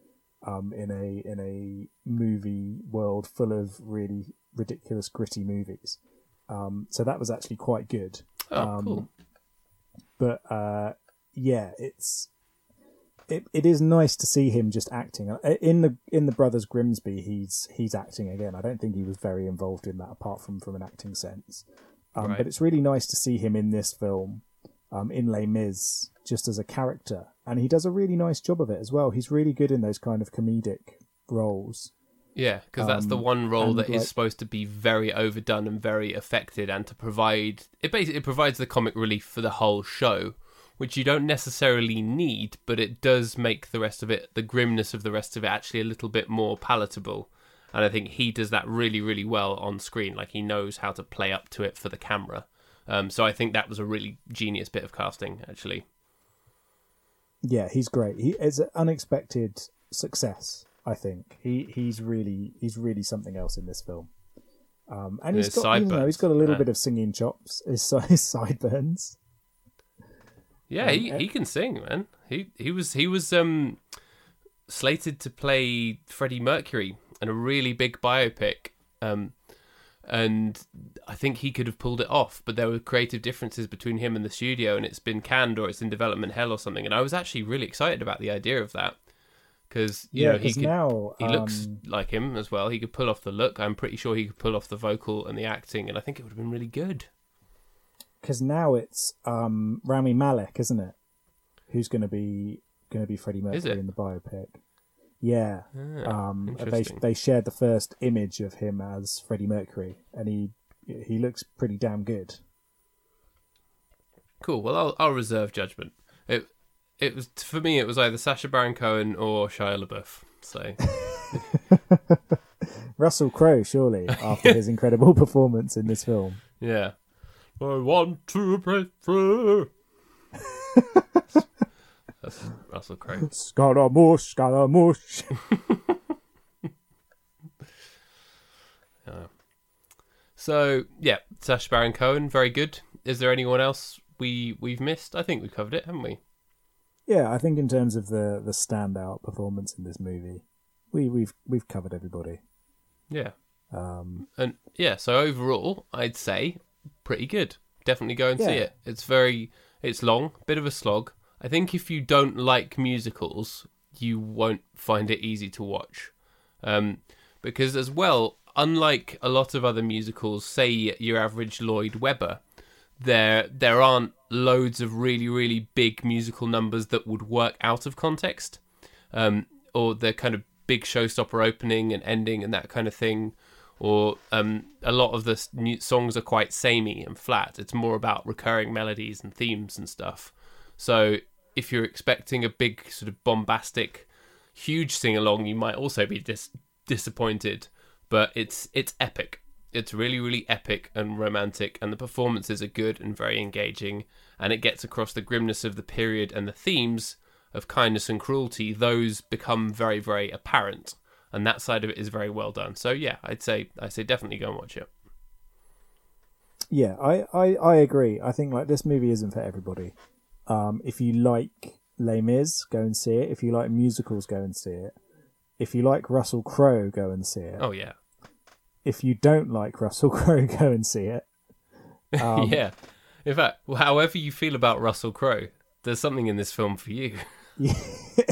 Speaker 3: um, in a in a movie world full of really ridiculous, gritty movies. Um, so that was actually quite good
Speaker 2: oh
Speaker 3: Um,
Speaker 2: cool.
Speaker 3: but uh, yeah, it's it, it is nice to see him just acting Uh, in the in the Brothers Grimsby. He's he's acting again. I don't think he was very involved in that apart from from an acting sense. Um,
Speaker 2: Right.
Speaker 3: But it's really nice to see him in this film, um, in Les Mis, just as a character, and he does a really nice job of it as well. He's really good in those kind of comedic roles.
Speaker 2: Yeah, because that's the
Speaker 3: Um,
Speaker 2: one role that is
Speaker 3: like-
Speaker 2: supposed to be very overdone and very affected, and to provide it basically it provides the comic relief for the whole show, which you don't necessarily need, but it does make the rest of it, the grimness of the rest of it, actually a little bit more palatable. And I think he does that really, really well on screen. Like he knows how to play up to it for the camera. Um, so I think that was a really genius bit of casting, actually.
Speaker 3: Yeah, he's great. He is an unexpected success. I think he he's really he's really something else in this film. Um, and he's got, you know, he's got a little bit of singing chops. His, his sideburns.
Speaker 2: Yeah, he,
Speaker 3: Um,
Speaker 2: he can sing, man. He he was he was um slated to play Freddie Mercury in a really big biopic. Um and I think he could have pulled it off, but there were creative differences between him and the studio and it's been canned or it's in development hell or something. And I was actually really excited about the idea of that you
Speaker 3: yeah,
Speaker 2: know he could
Speaker 3: now
Speaker 2: he looks
Speaker 3: um,
Speaker 2: like him as well. He could pull off the look. I'm pretty sure he could pull off the vocal and the acting and I think it would have been really good.
Speaker 3: because now it's um, Rami Malek, isn't it? Who's going to be going to be Freddie Mercury in the biopic? Yeah,
Speaker 2: Ah,
Speaker 3: um, they they shared the first image of him as Freddie Mercury, and he he looks pretty damn good.
Speaker 2: Cool. Well, I'll I'll reserve judgment. It it was for me. It was either Sacha Baron Cohen or Shia LaBeouf. So
Speaker 3: Russell Crowe, surely, after his incredible performance in this film.
Speaker 2: yeah. I want to break through. That's Russell Crowe.
Speaker 3: Scaramouche, Scaramouche.
Speaker 2: So yeah, Sacha Baron Cohen, very good. Is there anyone else we we've missed? I think we covered it, haven't we?
Speaker 3: Yeah, I think in terms of the the standout performance in this movie, we we've we've covered everybody.
Speaker 2: Yeah.
Speaker 3: Um,
Speaker 2: And yeah, so overall, I'd say pretty good. Definitely go and see it. It's very, it's long, bit of a slog. I think if you don't like musicals, you won't find it easy to watch, um, because as well, unlike a lot of other musicals, say your average Lloyd Webber, there there aren't loads of really really big musical numbers that would work out of context. Um, or the kind of big showstopper opening and ending and that kind of thing. Or um, a lot of the songs are quite samey and flat. It's more about recurring melodies and themes and stuff so if you're expecting a big sort of bombastic huge sing along you might also be dis- disappointed. But it's it's epic. It's really really epic and romantic and the performances are good and very engaging and it gets across the grimness of the period and the themes of kindness and cruelty. Those become very very apparent and that side of it is very well done. So yeah i'd say i say definitely go and watch it.
Speaker 3: Yeah, I, I I agree. I think like this movie isn't for everybody. Um, if you like Les Mis, go and see it. If you like musicals, go and see it. If you like Russell Crowe, go and see it.
Speaker 2: oh yeah
Speaker 3: If you don't like Russell Crowe, go and see it. Um,
Speaker 2: yeah in fact however you feel about russell crowe there's something in this film for you
Speaker 3: Yeah,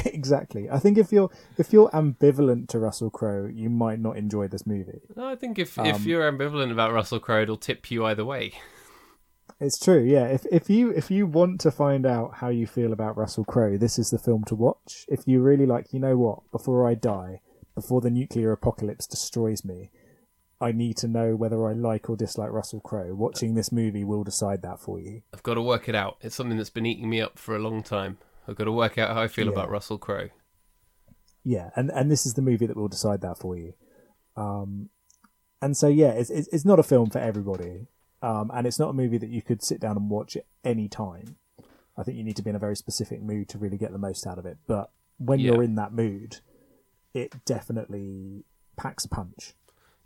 Speaker 3: exactly. I think if you're if you're ambivalent to Russell Crowe, you might not enjoy this movie.
Speaker 2: No, i think if
Speaker 3: Um,
Speaker 2: if you're ambivalent about russell crowe it'll tip you either way
Speaker 3: It's true, yeah. If if you if you want to find out how you feel about Russell Crowe, this is the film to watch. If you really like, you know what? Before I die, before the nuclear apocalypse destroys me, I need to know whether I like or dislike Russell Crowe. Watching this movie will decide that for you.
Speaker 2: I've got to work it out. It's something that's been eating me up for a long time. I've got to work out how I feel
Speaker 3: Yeah.
Speaker 2: about Russell Crowe.
Speaker 3: Yeah, and and this is the movie that will decide that for you. Um, and so yeah, it's it's, it's not a film for everybody. Um, and it's not a movie that you could sit down and watch at any time. I think you need to be in a very specific mood to really get the most out of it. But when
Speaker 2: Yeah.
Speaker 3: you're in that mood, it definitely packs a punch.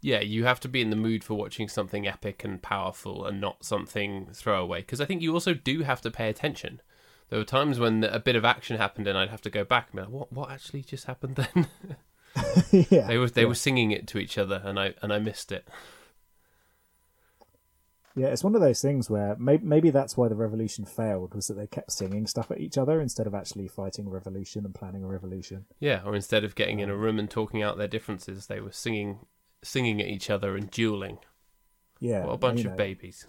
Speaker 2: Yeah, you have to be in the mood for watching something epic and powerful and not something throwaway. Because I think you also do have to pay attention. There were times when a bit of action happened and I'd have to go back and be like, "What? What actually just happened then?"
Speaker 3: yeah,
Speaker 2: they were they
Speaker 3: yeah.
Speaker 2: were singing it to each other and I and I missed it.
Speaker 3: Yeah. It's one of those things where maybe maybe that's why the revolution failed was that they kept singing stuff at each other instead of actually fighting a revolution and planning a revolution.
Speaker 2: Yeah, or instead of getting in a room and talking out their differences, they were singing singing at each other and dueling.
Speaker 3: Yeah,
Speaker 2: What a bunch
Speaker 3: you
Speaker 2: of
Speaker 3: know,
Speaker 2: babies.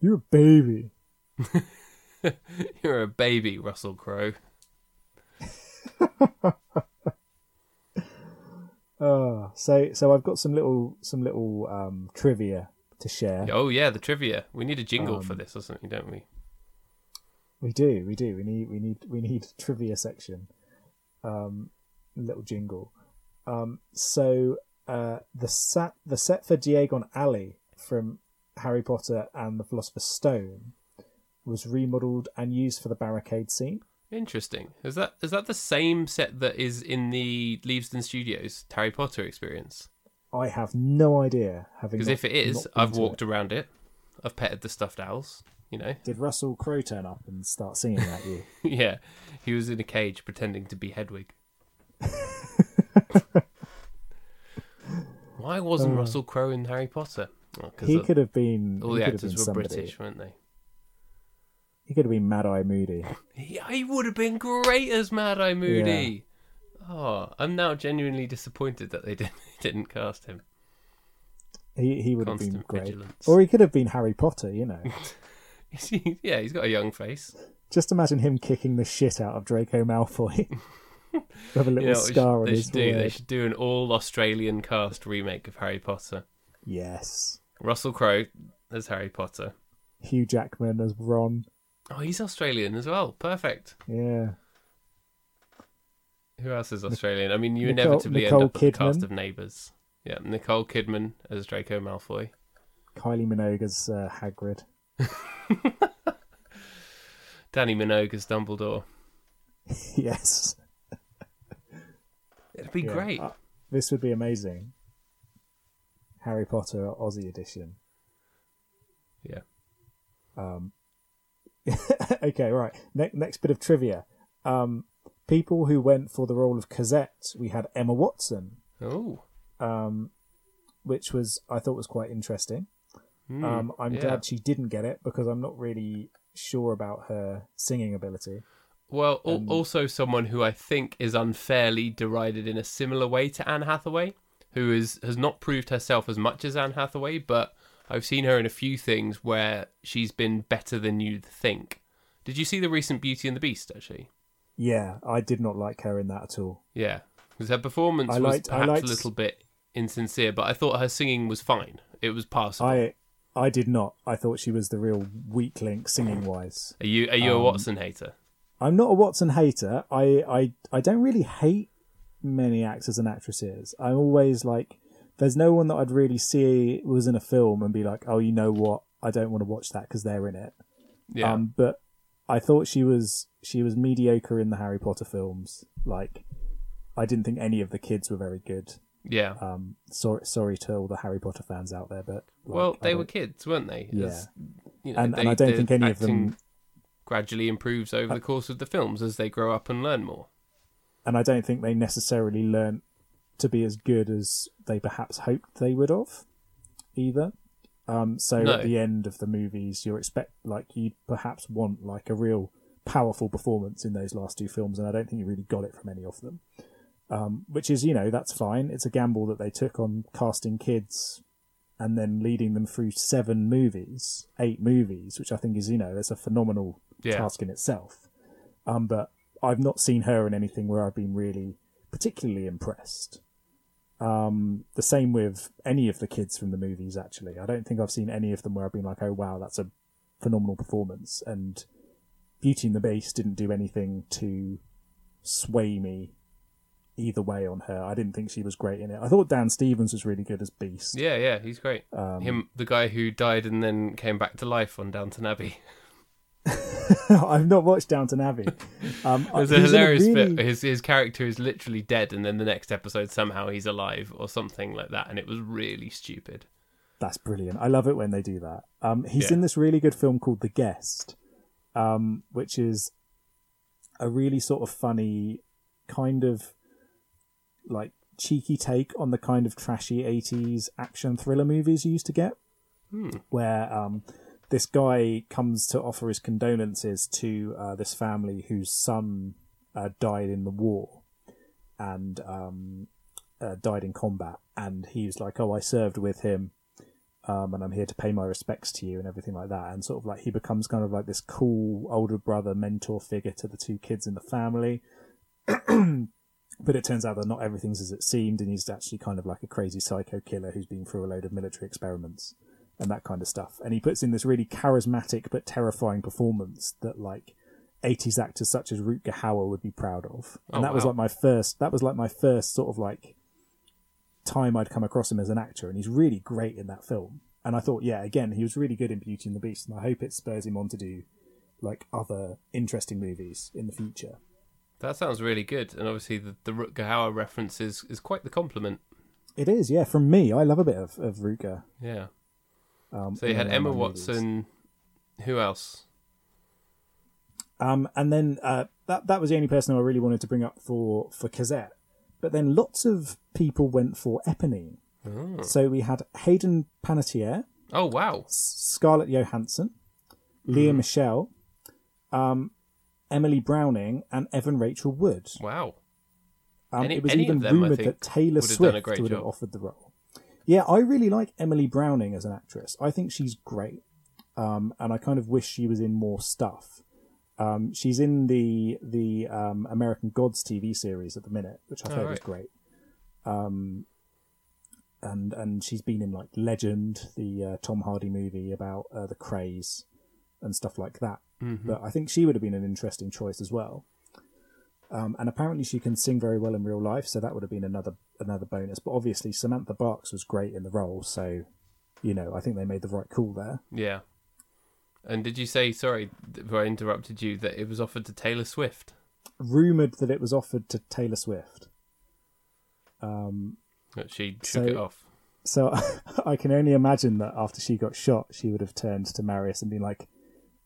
Speaker 3: You're a baby.
Speaker 2: You're a baby, Russell Crowe.
Speaker 3: Oh, so so I've got some little some little um, trivia to share.
Speaker 2: Oh yeah, the trivia. We need a jingle for
Speaker 3: Um,
Speaker 2: this, doesn't we? Don't we?
Speaker 3: We do, we do. We need we need we need trivia section. Um, little jingle. Um, so uh, the set the set for Diagon Alley from Harry Potter and the Philosopher's Stone was remodeled and used for the barricade scene.
Speaker 2: Interesting. Is that is that the same set that is in the Leavesden Studios Harry Potter experience?
Speaker 3: I have no idea. Having
Speaker 2: Because if it is, I've walked
Speaker 3: it.
Speaker 2: around it. I've petted the stuffed owls. You know,
Speaker 3: Did Russell Crowe turn up and start singing at you?
Speaker 2: yeah, he was in a cage pretending to be Hedwig. Why wasn't
Speaker 3: Uh,
Speaker 2: Russell Crowe in Harry Potter? Because
Speaker 3: he could have been.
Speaker 2: all the actors were
Speaker 3: somebody.
Speaker 2: British, weren't they?
Speaker 3: He could have been Mad Eye Moody.
Speaker 2: He, he would have been great as Mad Eye Moody. Oh, I'm now genuinely disappointed that they didn't didn't cast him.
Speaker 3: He he would have been great.
Speaker 2: vigilance.
Speaker 3: Or he could have been Harry Potter. You know.
Speaker 2: yeah, he's got a young face.
Speaker 3: Just imagine him kicking the shit out of Draco Malfoy. With a little
Speaker 2: You know,
Speaker 3: scar on
Speaker 2: they
Speaker 3: his
Speaker 2: should do they should do an all Australian cast remake of Harry Potter.
Speaker 3: Yes.
Speaker 2: Russell Crowe as Harry Potter.
Speaker 3: Hugh Jackman as Ron.
Speaker 2: Oh, he's Australian as well. Perfect.
Speaker 3: Yeah.
Speaker 2: Who else is Australian? I mean, you
Speaker 3: Nicole-
Speaker 2: inevitably
Speaker 3: Nicole
Speaker 2: end up with the cast of Neighbours. Yeah, Nicole Kidman as Draco Malfoy.
Speaker 3: Kylie Minogue as uh, Hagrid.
Speaker 2: Dannii Minogue as Dumbledore.
Speaker 3: yes.
Speaker 2: It'd be
Speaker 3: Yeah.
Speaker 2: great.
Speaker 3: Uh, this would be amazing. Harry Potter Aussie edition.
Speaker 2: Yeah.
Speaker 3: Um, okay, right. Ne- next bit of trivia. Um, people who went for the role of Cosette, we had Emma Watson,
Speaker 2: Oh.
Speaker 3: um, which was I thought was quite interesting.
Speaker 2: Hmm,
Speaker 3: Um, I'm
Speaker 2: yeah.
Speaker 3: glad she didn't get it because I'm not really sure about her singing ability.
Speaker 2: Well,
Speaker 3: Um,
Speaker 2: also someone who I think is unfairly derided in a similar way to Anne Hathaway, who is has not proved herself as much as Anne Hathaway, but I've seen her in a few things where she's been better than you'd think. Did you see the recent Beauty and the Beast? Actually,
Speaker 3: Yeah, I did not like her in that at all.
Speaker 2: yeah, because her performance
Speaker 3: I
Speaker 2: was
Speaker 3: liked- I
Speaker 2: perhaps
Speaker 3: liked-
Speaker 2: a little bit insincere, but I thought her singing was fine. It was passable.
Speaker 3: I I did not. I thought she was the real weak link singing wise.
Speaker 2: Are you are you a
Speaker 3: um,
Speaker 2: Watson hater?
Speaker 3: I'm not a Watson hater. I, I I don't really hate many actors and actresses. I'm always like, there's no one that I'd really see was in a film and be like, oh, you know what? I don't want to watch that because they're in it.
Speaker 2: Yeah,
Speaker 3: Um, but I thought she was she was mediocre in the Harry Potter films. Like, I didn't think any of the kids were very good.
Speaker 2: yeah.
Speaker 3: Um, sorry, sorry to all the Harry Potter fans out there, but like,
Speaker 2: well, they were kids, weren't they?
Speaker 3: Yeah.
Speaker 2: As- you know,
Speaker 3: and,
Speaker 2: they-
Speaker 3: and I don't think any of them,
Speaker 2: gradually improves over the course of the films as they grow up and learn more.
Speaker 3: and I don't think they necessarily learn to be as good as they perhaps hoped they would have, either. Um, so
Speaker 2: No.
Speaker 3: at the end of the movies, you expect like you perhaps want like a real powerful performance in those last two films, and I don't think you really got it from any of them. Um, which is, you know, that's fine. It's a gamble that they took on casting kids and then leading them through seven movies, eight movies, which I think is, you know, that's a phenomenal
Speaker 2: Yeah.
Speaker 3: task in itself. Um, but I've not seen her in anything where I've been really particularly impressed. Um, the same with any of the kids from the movies, actually. I don't think I've seen any of them where I've been like, oh, wow, that's a phenomenal performance. And Beauty and the Beast didn't do anything to sway me either way on her. I didn't think she was great in it. I thought Dan Stevens was really good as Beast.
Speaker 2: Yeah, yeah, he's great.
Speaker 3: Um,
Speaker 2: Him, the guy who died and then came back to life on Downton Abbey.
Speaker 3: I've not watched Downton Abbey. Um,
Speaker 2: It was a hilarious
Speaker 3: really-
Speaker 2: bit. His his character is literally dead, and then the next episode somehow he's alive or something like that, and it was really stupid.
Speaker 3: That's brilliant. I love it when they do that. Um, he's
Speaker 2: Yeah.
Speaker 3: in this really good film called The Guest, um, which is a really sort of funny, kind of like cheeky take on the kind of trashy 80s action thriller movies you used to get,
Speaker 2: Hmm.
Speaker 3: where um, this guy comes to offer his condolences to uh, this family whose son uh, died in the war and um, uh, died in combat. And he's like, Oh, I served with him um, and I'm here to pay my respects to you and everything like that. And sort of like he becomes kind of like this cool older brother mentor figure to the two kids in the family. but it turns out that not everything's as it seemed, and he's actually kind of like a crazy psycho killer who's been through a load of military experiments and that kind of stuff. And he puts in this really charismatic but terrifying performance that like 80s actors such as Rutger Hauer would be proud of. And
Speaker 2: Oh,
Speaker 3: that was like my first that was like my first sort of like time I'd come across him as an actor, and he's really great in that film. And I thought, yeah, again, he was really good in Beauty and the Beast, and I hope it spurs him on to do like other interesting movies in the future.
Speaker 2: That sounds really good, and obviously the, the Rutger Hauer reference is, is quite the compliment.
Speaker 3: It is, yeah. From me, I love a bit of, of Rutger.
Speaker 2: Yeah.
Speaker 3: Um,
Speaker 2: So you had Emma. Watson. Who else?
Speaker 3: Um, and then uh, that that was the only person I really wanted to bring up for for Cosette. But then lots of people went for Eponine.
Speaker 2: Oh,
Speaker 3: So we had Hayden Panettiere,
Speaker 2: oh wow.
Speaker 3: Scarlett Johansson, Lea Michele, um, Emily Browning, and Evan Rachel Wood.
Speaker 2: Wow.
Speaker 3: Um,
Speaker 2: Any-
Speaker 3: it was even
Speaker 2: of them, I
Speaker 3: rumored that Taylor
Speaker 2: would have done a
Speaker 3: Swift would have offered the role. Yeah, I really like Emily Browning as an actress. I think she's great, um, and I kind of wish she was in more stuff. Um, she's in the the um, American Gods TV series at the minute, which I
Speaker 2: Oh,
Speaker 3: thought was
Speaker 2: right.
Speaker 3: great. Um, and and she's been in like Legend, the uh, Tom Hardy movie about uh, the Krays and stuff like that.
Speaker 2: Mm-hmm.
Speaker 3: But I think she would have been an interesting choice as well. Um, and apparently she can sing very well in real life, so that would have been another another bonus. But obviously Samantha Barks was great in the role, so you know I think they made the right call there.
Speaker 2: Yeah. And did you say sorry if I interrupted you that it was offered to Taylor Swift?
Speaker 3: Rumored that it was offered to Taylor Swift, um,
Speaker 2: That she shook
Speaker 3: So-
Speaker 2: it off.
Speaker 3: so I can only imagine that after she got shot, she would have turned to Marius and been like,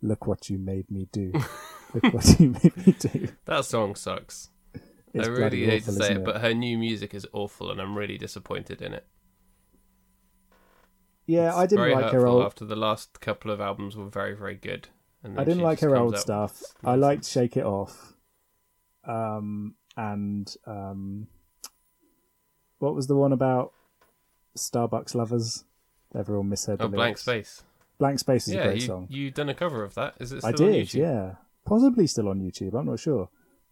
Speaker 3: "Look what you made me do! Look what you made me do!"
Speaker 2: That song sucks. I really hate to say
Speaker 3: isn't
Speaker 2: it, but her new music is awful, and I'm really disappointed in it.
Speaker 3: yeah,
Speaker 2: It's
Speaker 3: I didn't like her old.
Speaker 2: after the last couple of albums were very, very good. And
Speaker 3: I didn't like her old stuff. I liked. Shake It Off. Um, and um, what was the one about Starbucks lovers? Everyone misheard
Speaker 2: Oh, Blank. Space.
Speaker 3: Blank Space is a great
Speaker 2: you
Speaker 3: song.
Speaker 2: you done a cover of that? Is it still
Speaker 3: I did, yeah. Possibly still on YouTube. I'm not sure.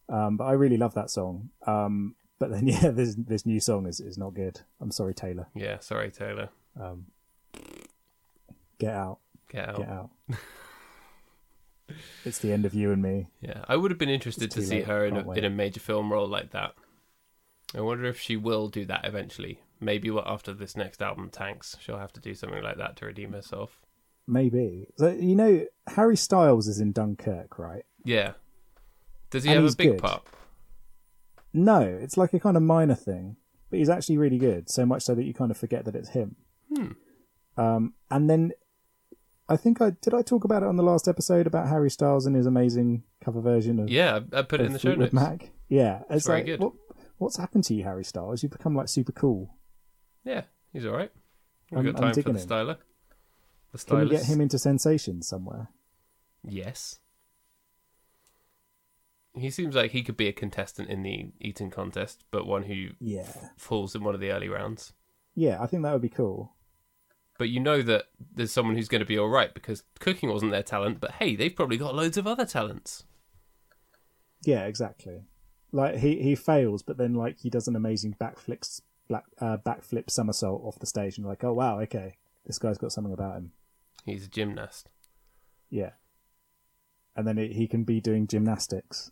Speaker 3: Um, but I really love that song. Um, but then, yeah, this this new song is, is not good. I'm sorry, Taylor.
Speaker 2: Yeah, sorry, Taylor.
Speaker 3: Um, get out,
Speaker 2: Get out.
Speaker 3: get out. it's the end of you and me.
Speaker 2: Yeah, I would have been interested to see
Speaker 3: late,
Speaker 2: her in a, in a major film role like that. I wonder if she will do that eventually. Maybe what after this next album tanks, she'll have to do something like that to redeem herself.
Speaker 3: Maybe. So you know, Harry Styles is in Dunkirk, right?
Speaker 2: Yeah. Does he
Speaker 3: And
Speaker 2: have a big
Speaker 3: good.
Speaker 2: part?
Speaker 3: No, it's like a kind of minor thing, but he's actually really good. So much so that you kind of forget that it's him.
Speaker 2: Hmm.
Speaker 3: Um, and then I think I did I talk about it on the last episode about Harry Styles and his amazing cover version of
Speaker 2: Yeah, I put it in the show notes.
Speaker 3: Mac. Yeah, it's
Speaker 2: very
Speaker 3: like
Speaker 2: good.
Speaker 3: what what's happened to you, Harry Styles? You've become like super cool.
Speaker 2: Yeah, he's all right. We've
Speaker 3: I'm-
Speaker 2: got
Speaker 3: I'm
Speaker 2: time for the styler. The
Speaker 3: Can we get him into Sensation somewhere?
Speaker 2: Yes. He seems like he could be a contestant in the eating contest, but one who
Speaker 3: Yeah,
Speaker 2: falls in one of the early rounds.
Speaker 3: yeah, I think that would be cool.
Speaker 2: But you know that there's someone who's going to be all right because cooking wasn't their talent. But hey, they've probably got loads of other talents.
Speaker 3: Yeah, exactly. Like he he fails, but then like he does an amazing backflip black uh, backflip somersault off the stage, and you're like, oh wow, okay, this guy's got something about him.
Speaker 2: He's a gymnast.
Speaker 3: Yeah. And then he he can be doing gymnastics.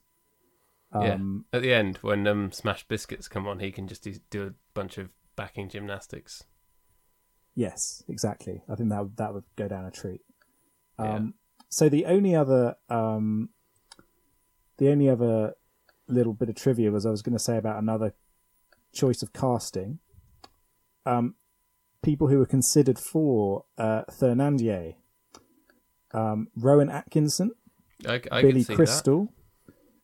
Speaker 3: Um,
Speaker 2: yeah. At the end, when um, Smash Biscuits come on, he can just do, a bunch of backing gymnastics.
Speaker 3: Yes, exactly. I think that would- that would go down a treat.
Speaker 2: Yeah.
Speaker 3: Um, So the only other um, the only other little bit of trivia was I was going to say about another choice of casting. Um, people who were considered for uh, Thénardier, um, Rowan Atkinson,
Speaker 2: I, I
Speaker 3: Billy Crystal,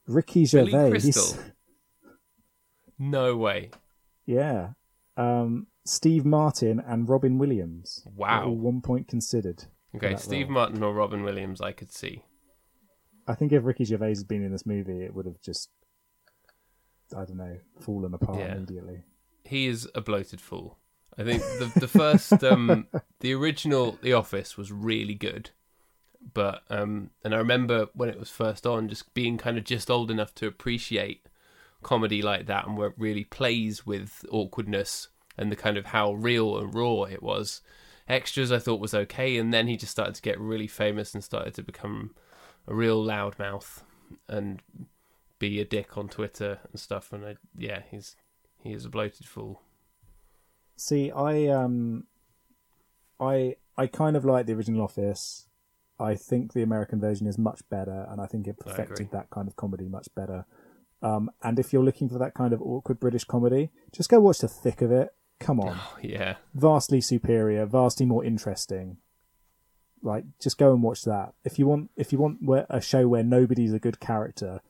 Speaker 3: Ricky
Speaker 2: Billy
Speaker 3: Gervais.
Speaker 2: Crystal? No way.
Speaker 3: Yeah. Um, Steve Martin and Robin Williams.
Speaker 2: Wow.
Speaker 3: all one point considered.
Speaker 2: Okay, Steve
Speaker 3: role.
Speaker 2: Martin or Robin Williams, I could see.
Speaker 3: I think if Ricky Gervais had been in this movie, it would have just, I don't know, fallen apart
Speaker 2: Yeah.
Speaker 3: immediately.
Speaker 2: He is a bloated fool. I think the the first um the original The Office was really good. But um and I remember when it was first on just being kind of just old enough to appreciate comedy like that and where it really plays with awkwardness and the kind of how real and raw it was. Extras I thought was okay and then he just started to get really famous and started to become a real loudmouth and be a dick on Twitter and stuff and I, yeah, he's he is a bloated fool.
Speaker 3: See, I um, I I kind of like the original Office. I think the American version is much better, and I think it perfected that kind of comedy much better. Um, and if you're looking for that kind of awkward British comedy, just go watch the thick of it. Come on,
Speaker 2: Oh, yeah.
Speaker 3: vastly superior, vastly more interesting. Like, just go and watch that. If you want, if you want a show where nobody's a good character,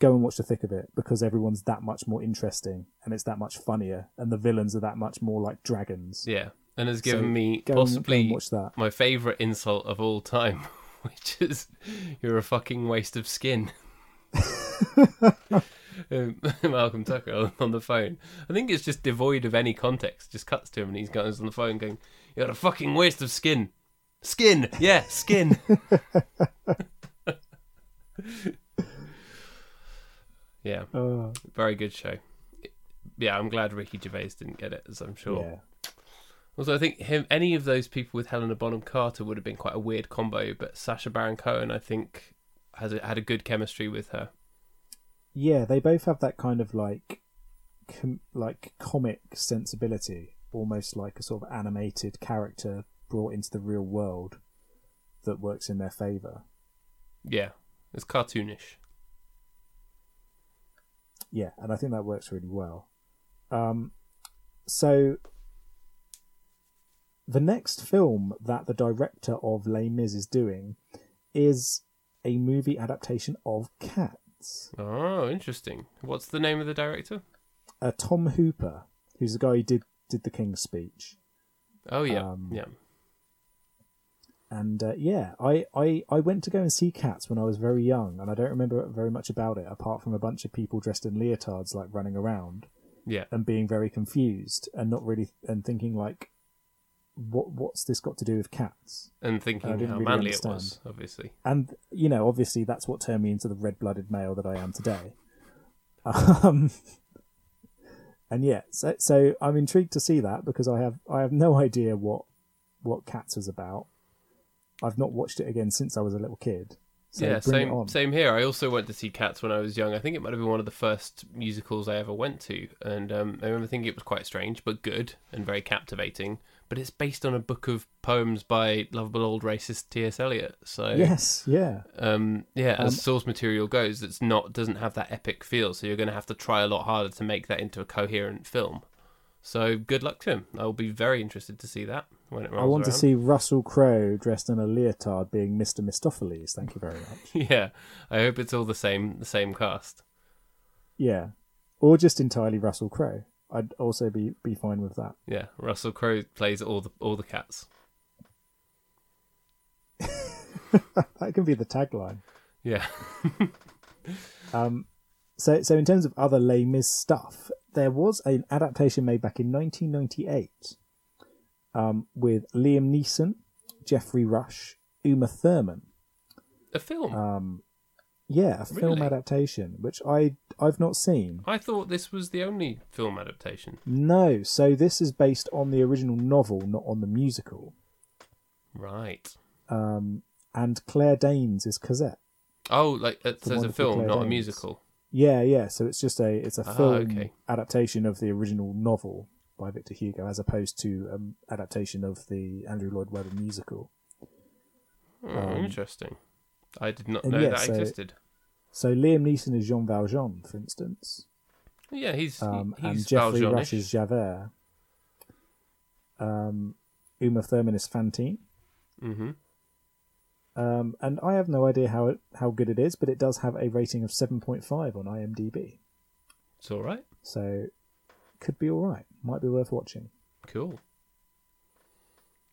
Speaker 3: go and watch the thick of it because everyone's that much more interesting and it's that much funnier, and the villains are that much more like dragons.
Speaker 2: Yeah. And has given
Speaker 3: So
Speaker 2: me
Speaker 3: go and- go and
Speaker 2: possibly
Speaker 3: watch that.
Speaker 2: my favourite insult of all time, which is you're a fucking waste of skin. Um, Malcolm Tucker on the phone. I think it's just devoid of any context. Just cuts to him and he's goes on the phone going, "You're a fucking waste of skin, skin, yeah, skin." yeah,
Speaker 3: Oh,
Speaker 2: very good show. Yeah, I'm glad Ricky Gervais didn't get it, as I'm sure.
Speaker 3: yeah.
Speaker 2: Also, I think him, any of those people with Helena Bonham Carter would have been quite a weird combo, but Sacha Baron Cohen, I think, has a, had a good chemistry with her.
Speaker 3: Yeah, they both have that kind of like, com- like comic sensibility, almost like a sort of animated character brought into the real world that works in their favor.
Speaker 2: Yeah, it's cartoonish.
Speaker 3: Yeah, and I think that works really well. Um, so the next film that the director of Les Mis is doing is a movie adaptation of Cats.
Speaker 2: Oh, interesting. What's the name of the director?
Speaker 3: Uh, Tom Hooper, who's the guy who did did the King's Speech.
Speaker 2: Oh, yeah,
Speaker 3: Um,
Speaker 2: yeah.
Speaker 3: And uh, yeah, I, I, I went to go and see Cats when I was very young, and I don't remember very much about it apart from a bunch of people dressed in leotards like running around
Speaker 2: Yeah,
Speaker 3: and being very confused and not really and thinking like, what what's this got to do with cats?
Speaker 2: and thinking how
Speaker 3: really
Speaker 2: manly it was, obviously.
Speaker 3: And you know, obviously, that's what turned me into the red-blooded male that I am today. Um, and yeah, so so I'm intrigued to see that because I have I have no idea what what Cats is about. I've not watched it again since I was a little kid. So
Speaker 2: yeah, same same here. I also went to see Cats when I was young. I think it might have been one of the first musicals I ever went to, and um, I remember thinking it was quite strange but good and very captivating. But it's based on a book of poems by lovable old racist T.S. Eliot. So
Speaker 3: Yes, yeah,
Speaker 2: um, yeah, as
Speaker 3: Um,
Speaker 2: source material goes, it's not doesn't have that epic feel. So you're going to have to try a lot harder to make that into a coherent film. So good luck to him. I'll be very interested to see that when it rolls
Speaker 3: I want to see Russell Crowe dressed in a leotard being Mr. Mistoffelees. Thank you very much.
Speaker 2: yeah, I hope it's all the same the same cast.
Speaker 3: yeah, or just entirely Russell Crowe. I'd also be be fine with that.
Speaker 2: Yeah, Russell Crowe plays all the all the cats.
Speaker 3: That can be the tagline.
Speaker 2: Yeah.
Speaker 3: Um, so, so in terms of other Les Mis stuff, there was an adaptation made back in 1998 um, with Liam Neeson, Geoffrey Rush, Uma Thurman.
Speaker 2: A film.
Speaker 3: Um, yeah, a film
Speaker 2: Really?
Speaker 3: adaptation, which I I've not seen.
Speaker 2: I thought this was the only film adaptation.
Speaker 3: No, so this is based on the original novel, not on the musical.
Speaker 2: Right.
Speaker 3: Um, and Claire Danes is Cosette.
Speaker 2: Oh, like it's
Speaker 3: The
Speaker 2: as a
Speaker 3: wonderful
Speaker 2: film,
Speaker 3: Claire
Speaker 2: not a
Speaker 3: Danes.
Speaker 2: musical.
Speaker 3: Yeah, yeah. So it's just a it's a
Speaker 2: Ah,
Speaker 3: film
Speaker 2: okay.
Speaker 3: adaptation of the original novel by Victor Hugo, as opposed to um, adaptation of the Andrew Lloyd Webber musical.
Speaker 2: Oh,
Speaker 3: Um,
Speaker 2: interesting. I did not
Speaker 3: and
Speaker 2: know
Speaker 3: yeah,
Speaker 2: that
Speaker 3: so-
Speaker 2: existed.
Speaker 3: So Liam Neeson is Jean Valjean, for instance,
Speaker 2: Yeah, he's
Speaker 3: um,
Speaker 2: he,
Speaker 3: and
Speaker 2: he's
Speaker 3: Geoffrey
Speaker 2: Valjean-ish.
Speaker 3: Rush is Javert. Um, Uma Thurman is Fantine.
Speaker 2: Mm-hmm.
Speaker 3: Um, and I have no idea how it, how good it is, but it does have a rating of seven point five on IMDb.
Speaker 2: It's all right.
Speaker 3: So could be all right. Might be worth watching.
Speaker 2: Cool.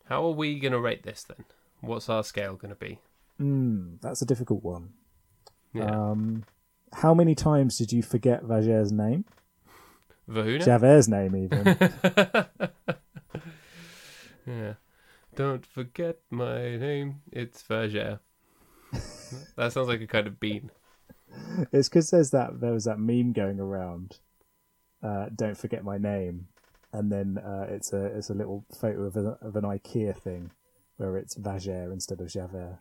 Speaker 2: How are we going to rate this then? What's our scale going to be?
Speaker 3: Mm, that's a difficult one.
Speaker 2: Yeah.
Speaker 3: Um, how many times did you forget Vager's name?
Speaker 2: Vahuna?
Speaker 3: Javert's name, even.
Speaker 2: Yeah. Don't forget my name. It's Verger. that sounds like a kind of bean.
Speaker 3: it's because there's that there was that meme going around. Uh, Don't forget my name, and then uh, it's a it's a little photo of, a, of an IKEA thing where it's Vager instead of Javert.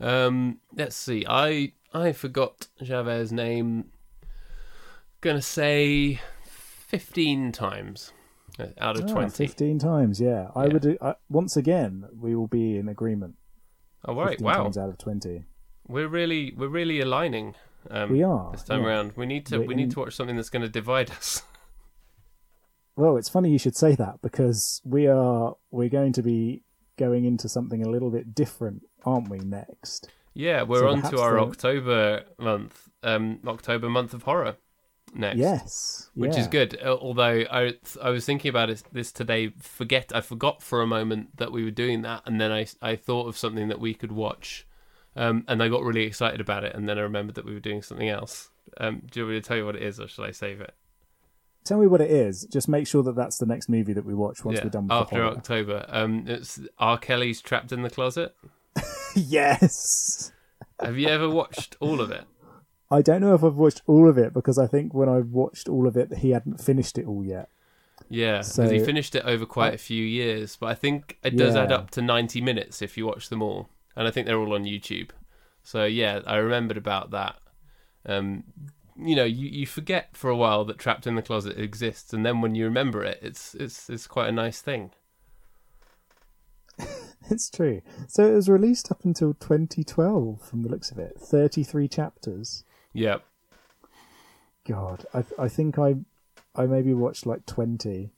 Speaker 2: Um, let's see. I I forgot Javert's name. Gonna say fifteen times uh, out of
Speaker 3: Ah,
Speaker 2: twenty.
Speaker 3: Fifteen times, yeah. I
Speaker 2: Yeah.
Speaker 3: would. I, once again, we will be in agreement.
Speaker 2: Oh right!
Speaker 3: 15
Speaker 2: Wow,
Speaker 3: times out of twenty.
Speaker 2: we're really we're really aligning. Um,
Speaker 3: We are,
Speaker 2: this time
Speaker 3: yeah.
Speaker 2: around. We need to
Speaker 3: We're
Speaker 2: we need
Speaker 3: in-
Speaker 2: to watch something that's going to divide us.
Speaker 3: Well, it's funny you should say that because we are we're going to be going into something a little bit different, aren't we? Next,
Speaker 2: Yeah, we're
Speaker 3: So
Speaker 2: on to our October month, um, October month of horror next.
Speaker 3: yes,
Speaker 2: which
Speaker 3: yeah.
Speaker 2: is good. Although I I was thinking about it, this today. Forget I forgot for a moment that we were doing that, and then I I thought of something that we could watch, um, and I got really excited about it, and then I remembered that we were doing something else. Um, do you want me to tell you what it is, or should I save it?
Speaker 3: Tell me what it is. Just make sure that that's the next movie that we watch once
Speaker 2: yeah,
Speaker 3: we're done with
Speaker 2: after
Speaker 3: the.
Speaker 2: October. Um, it's R. Kelly's Trapped in the Closet.
Speaker 3: yes.
Speaker 2: Have you ever watched all of it?
Speaker 3: I don't know if I've watched all of it because I think when I watched all of it, he hadn't finished it all yet.
Speaker 2: Yeah, because
Speaker 3: So-
Speaker 2: he finished it over quite a few years, but I think it does add up to 90 minutes if you watch them all. And I think they're all on YouTube. So yeah, I remembered about that. Um, you know, you, you forget for a while that Trapped in the Closet exists, and then when you remember it, it's it's it's quite a nice thing.
Speaker 3: It's true. So it was released up until 2012 from the looks of it. 33 chapters.
Speaker 2: yep
Speaker 3: God, I I think I I maybe watched like 20.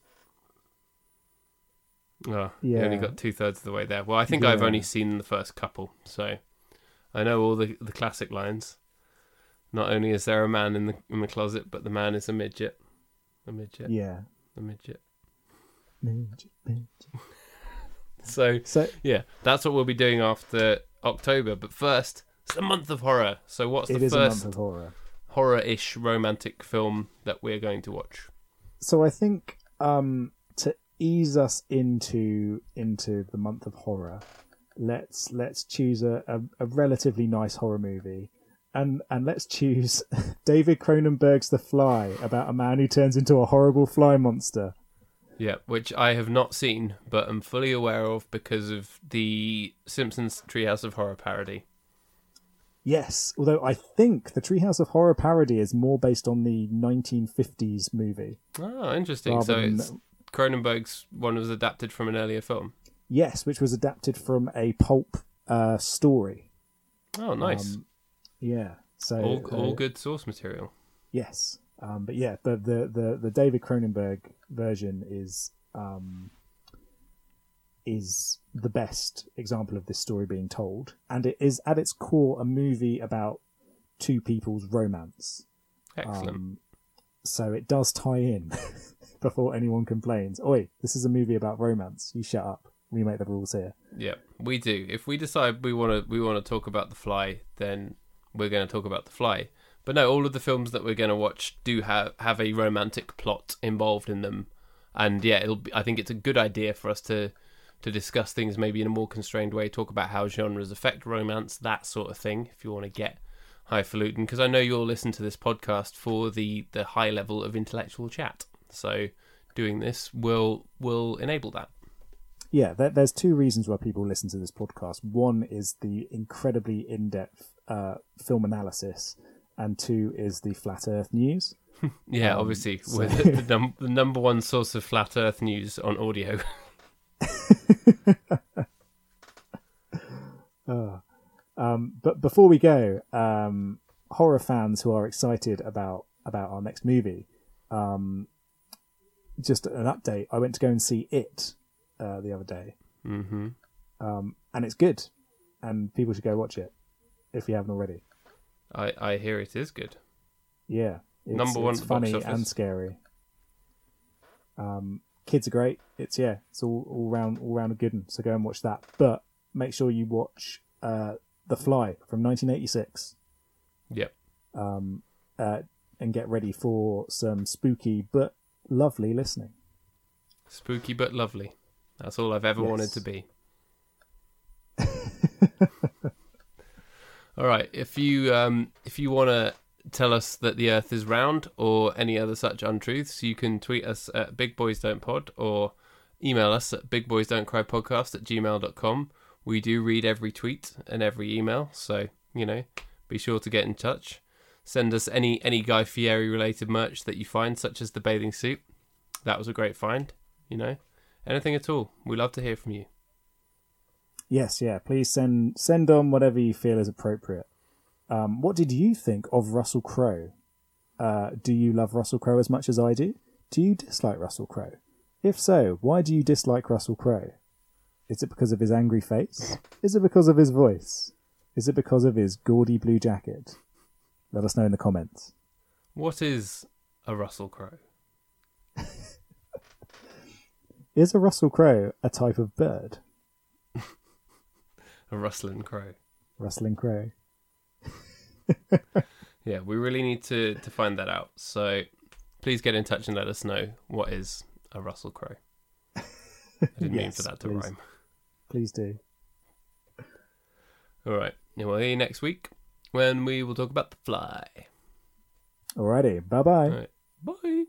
Speaker 2: oh, you only got two thirds of the way there. Well, I think I've only seen the first couple, so I know all the the classic lines. Not only is there a man in the in the closet, but the man is a midget. A midget.
Speaker 3: Yeah.
Speaker 2: A midget.
Speaker 3: Midget, midget.
Speaker 2: So
Speaker 3: So
Speaker 2: yeah, that's what we'll be doing after October. But first, it's the month of horror. So what's
Speaker 3: it
Speaker 2: the
Speaker 3: is a month
Speaker 2: first
Speaker 3: of horror.
Speaker 2: horror-ish romantic film that we're going to watch?
Speaker 3: So I think um to ease us into into the month of horror, let's let's choose a, a, a relatively nice horror movie. And and let's choose David Cronenberg's The Fly about a man who turns into a horrible fly monster.
Speaker 2: Yeah, which I have not seen, but I'm fully aware of because of the Simpsons Treehouse of Horror parody.
Speaker 3: Yes, although I think the Treehouse of Horror parody is more based on the 1950s movie.
Speaker 2: Oh, interesting. so
Speaker 3: than-
Speaker 2: it's Cronenberg's one was adapted from an earlier film.
Speaker 3: Yes, which was adapted from a pulp uh, story.
Speaker 2: Oh, nice.
Speaker 3: Um, yeah. So
Speaker 2: all, all
Speaker 3: uh,
Speaker 2: good source material.
Speaker 3: Yes, um, but yeah, the, the the the David Cronenberg version is um, is the best example of this story being told, and it is at its core a movie about two people's romance.
Speaker 2: Excellent.
Speaker 3: Um, so it does tie in before anyone complains. Oi, this is a movie about romance. You shut up. We make the rules here.
Speaker 2: Yeah, we do. If we decide we want to we want to talk about the fly, then we're going to talk about the fly. But no, all of the films that we're going to watch do have have a romantic plot involved in them, and yeah, it'll. Be, I think it's a good idea for us to to discuss things maybe in a more constrained way, talk about how genres affect romance, that sort of thing. If you want to get highfalutin, because I know you'll listen to this podcast for the the high level of intellectual chat. So doing this will will enable that.
Speaker 3: Yeah, there, there's two reasons why people listen to this podcast. One is the incredibly in-depth uh, film analysis, and two is the flat Earth news.
Speaker 2: Yeah,
Speaker 3: Um,
Speaker 2: obviously,
Speaker 3: so-
Speaker 2: we're the, the, num- the number one source of flat Earth news on audio.
Speaker 3: Um, but before we go, um, horror fans who are excited about about our next movie, um, just an update. I went to go and see it uh, the other day,
Speaker 2: hmm
Speaker 3: um, and it's good, and people should go watch it if you haven't already.
Speaker 2: I I hear it is good.
Speaker 3: Yeah, it's,
Speaker 2: Number one
Speaker 3: it's
Speaker 2: at the box
Speaker 3: funny and scary. Um, kids are great. It's yeah, it's all all round all round a good one. So go and watch that. But make sure you watch uh, The Fly from 1986.
Speaker 2: Yep.
Speaker 3: um, uh, and get ready for some spooky but lovely listening.
Speaker 2: Spooky but lovely. That's all I've ever wanted to be. all right. If you um if you want to tell us that the Earth is round or any other such untruths, you can tweet us at Big Boys Don't Pod or email us at Big Boys Don't Cry Podcast at gmail.com. We do read every tweet and every email, so you know, be sure to get in touch. Send us any any Guy Fieri related merch that you find, such as the bathing suit. That was a great find. You know, anything at all. We love to hear from you.
Speaker 3: Yes, yeah. Please send send on whatever you feel is appropriate. Um, what did you think of Russell Crowe? Uh, do you love Russell Crowe as much as I do? Do you dislike Russell Crowe? If so, why do you dislike Russell Crowe? Is it because of his angry face? Is it because of his voice? Is it because of his gaudy blue jacket? Let us know in the comments.
Speaker 2: What is a Russell Crowe?
Speaker 3: Is a Russell Crowe a type of bird?
Speaker 2: A rustling crow.
Speaker 3: Rustling crow.
Speaker 2: Yeah, we really need to to find that out. So please get in touch and let us know what is a Russell Crowe. I didn't mean for that to
Speaker 3: please.
Speaker 2: rhyme.
Speaker 3: Please do.
Speaker 2: All right. Yeah, we'll hear you next week when we will talk about the fly.
Speaker 3: Alrighty. Bye bye.
Speaker 2: All right. Bye.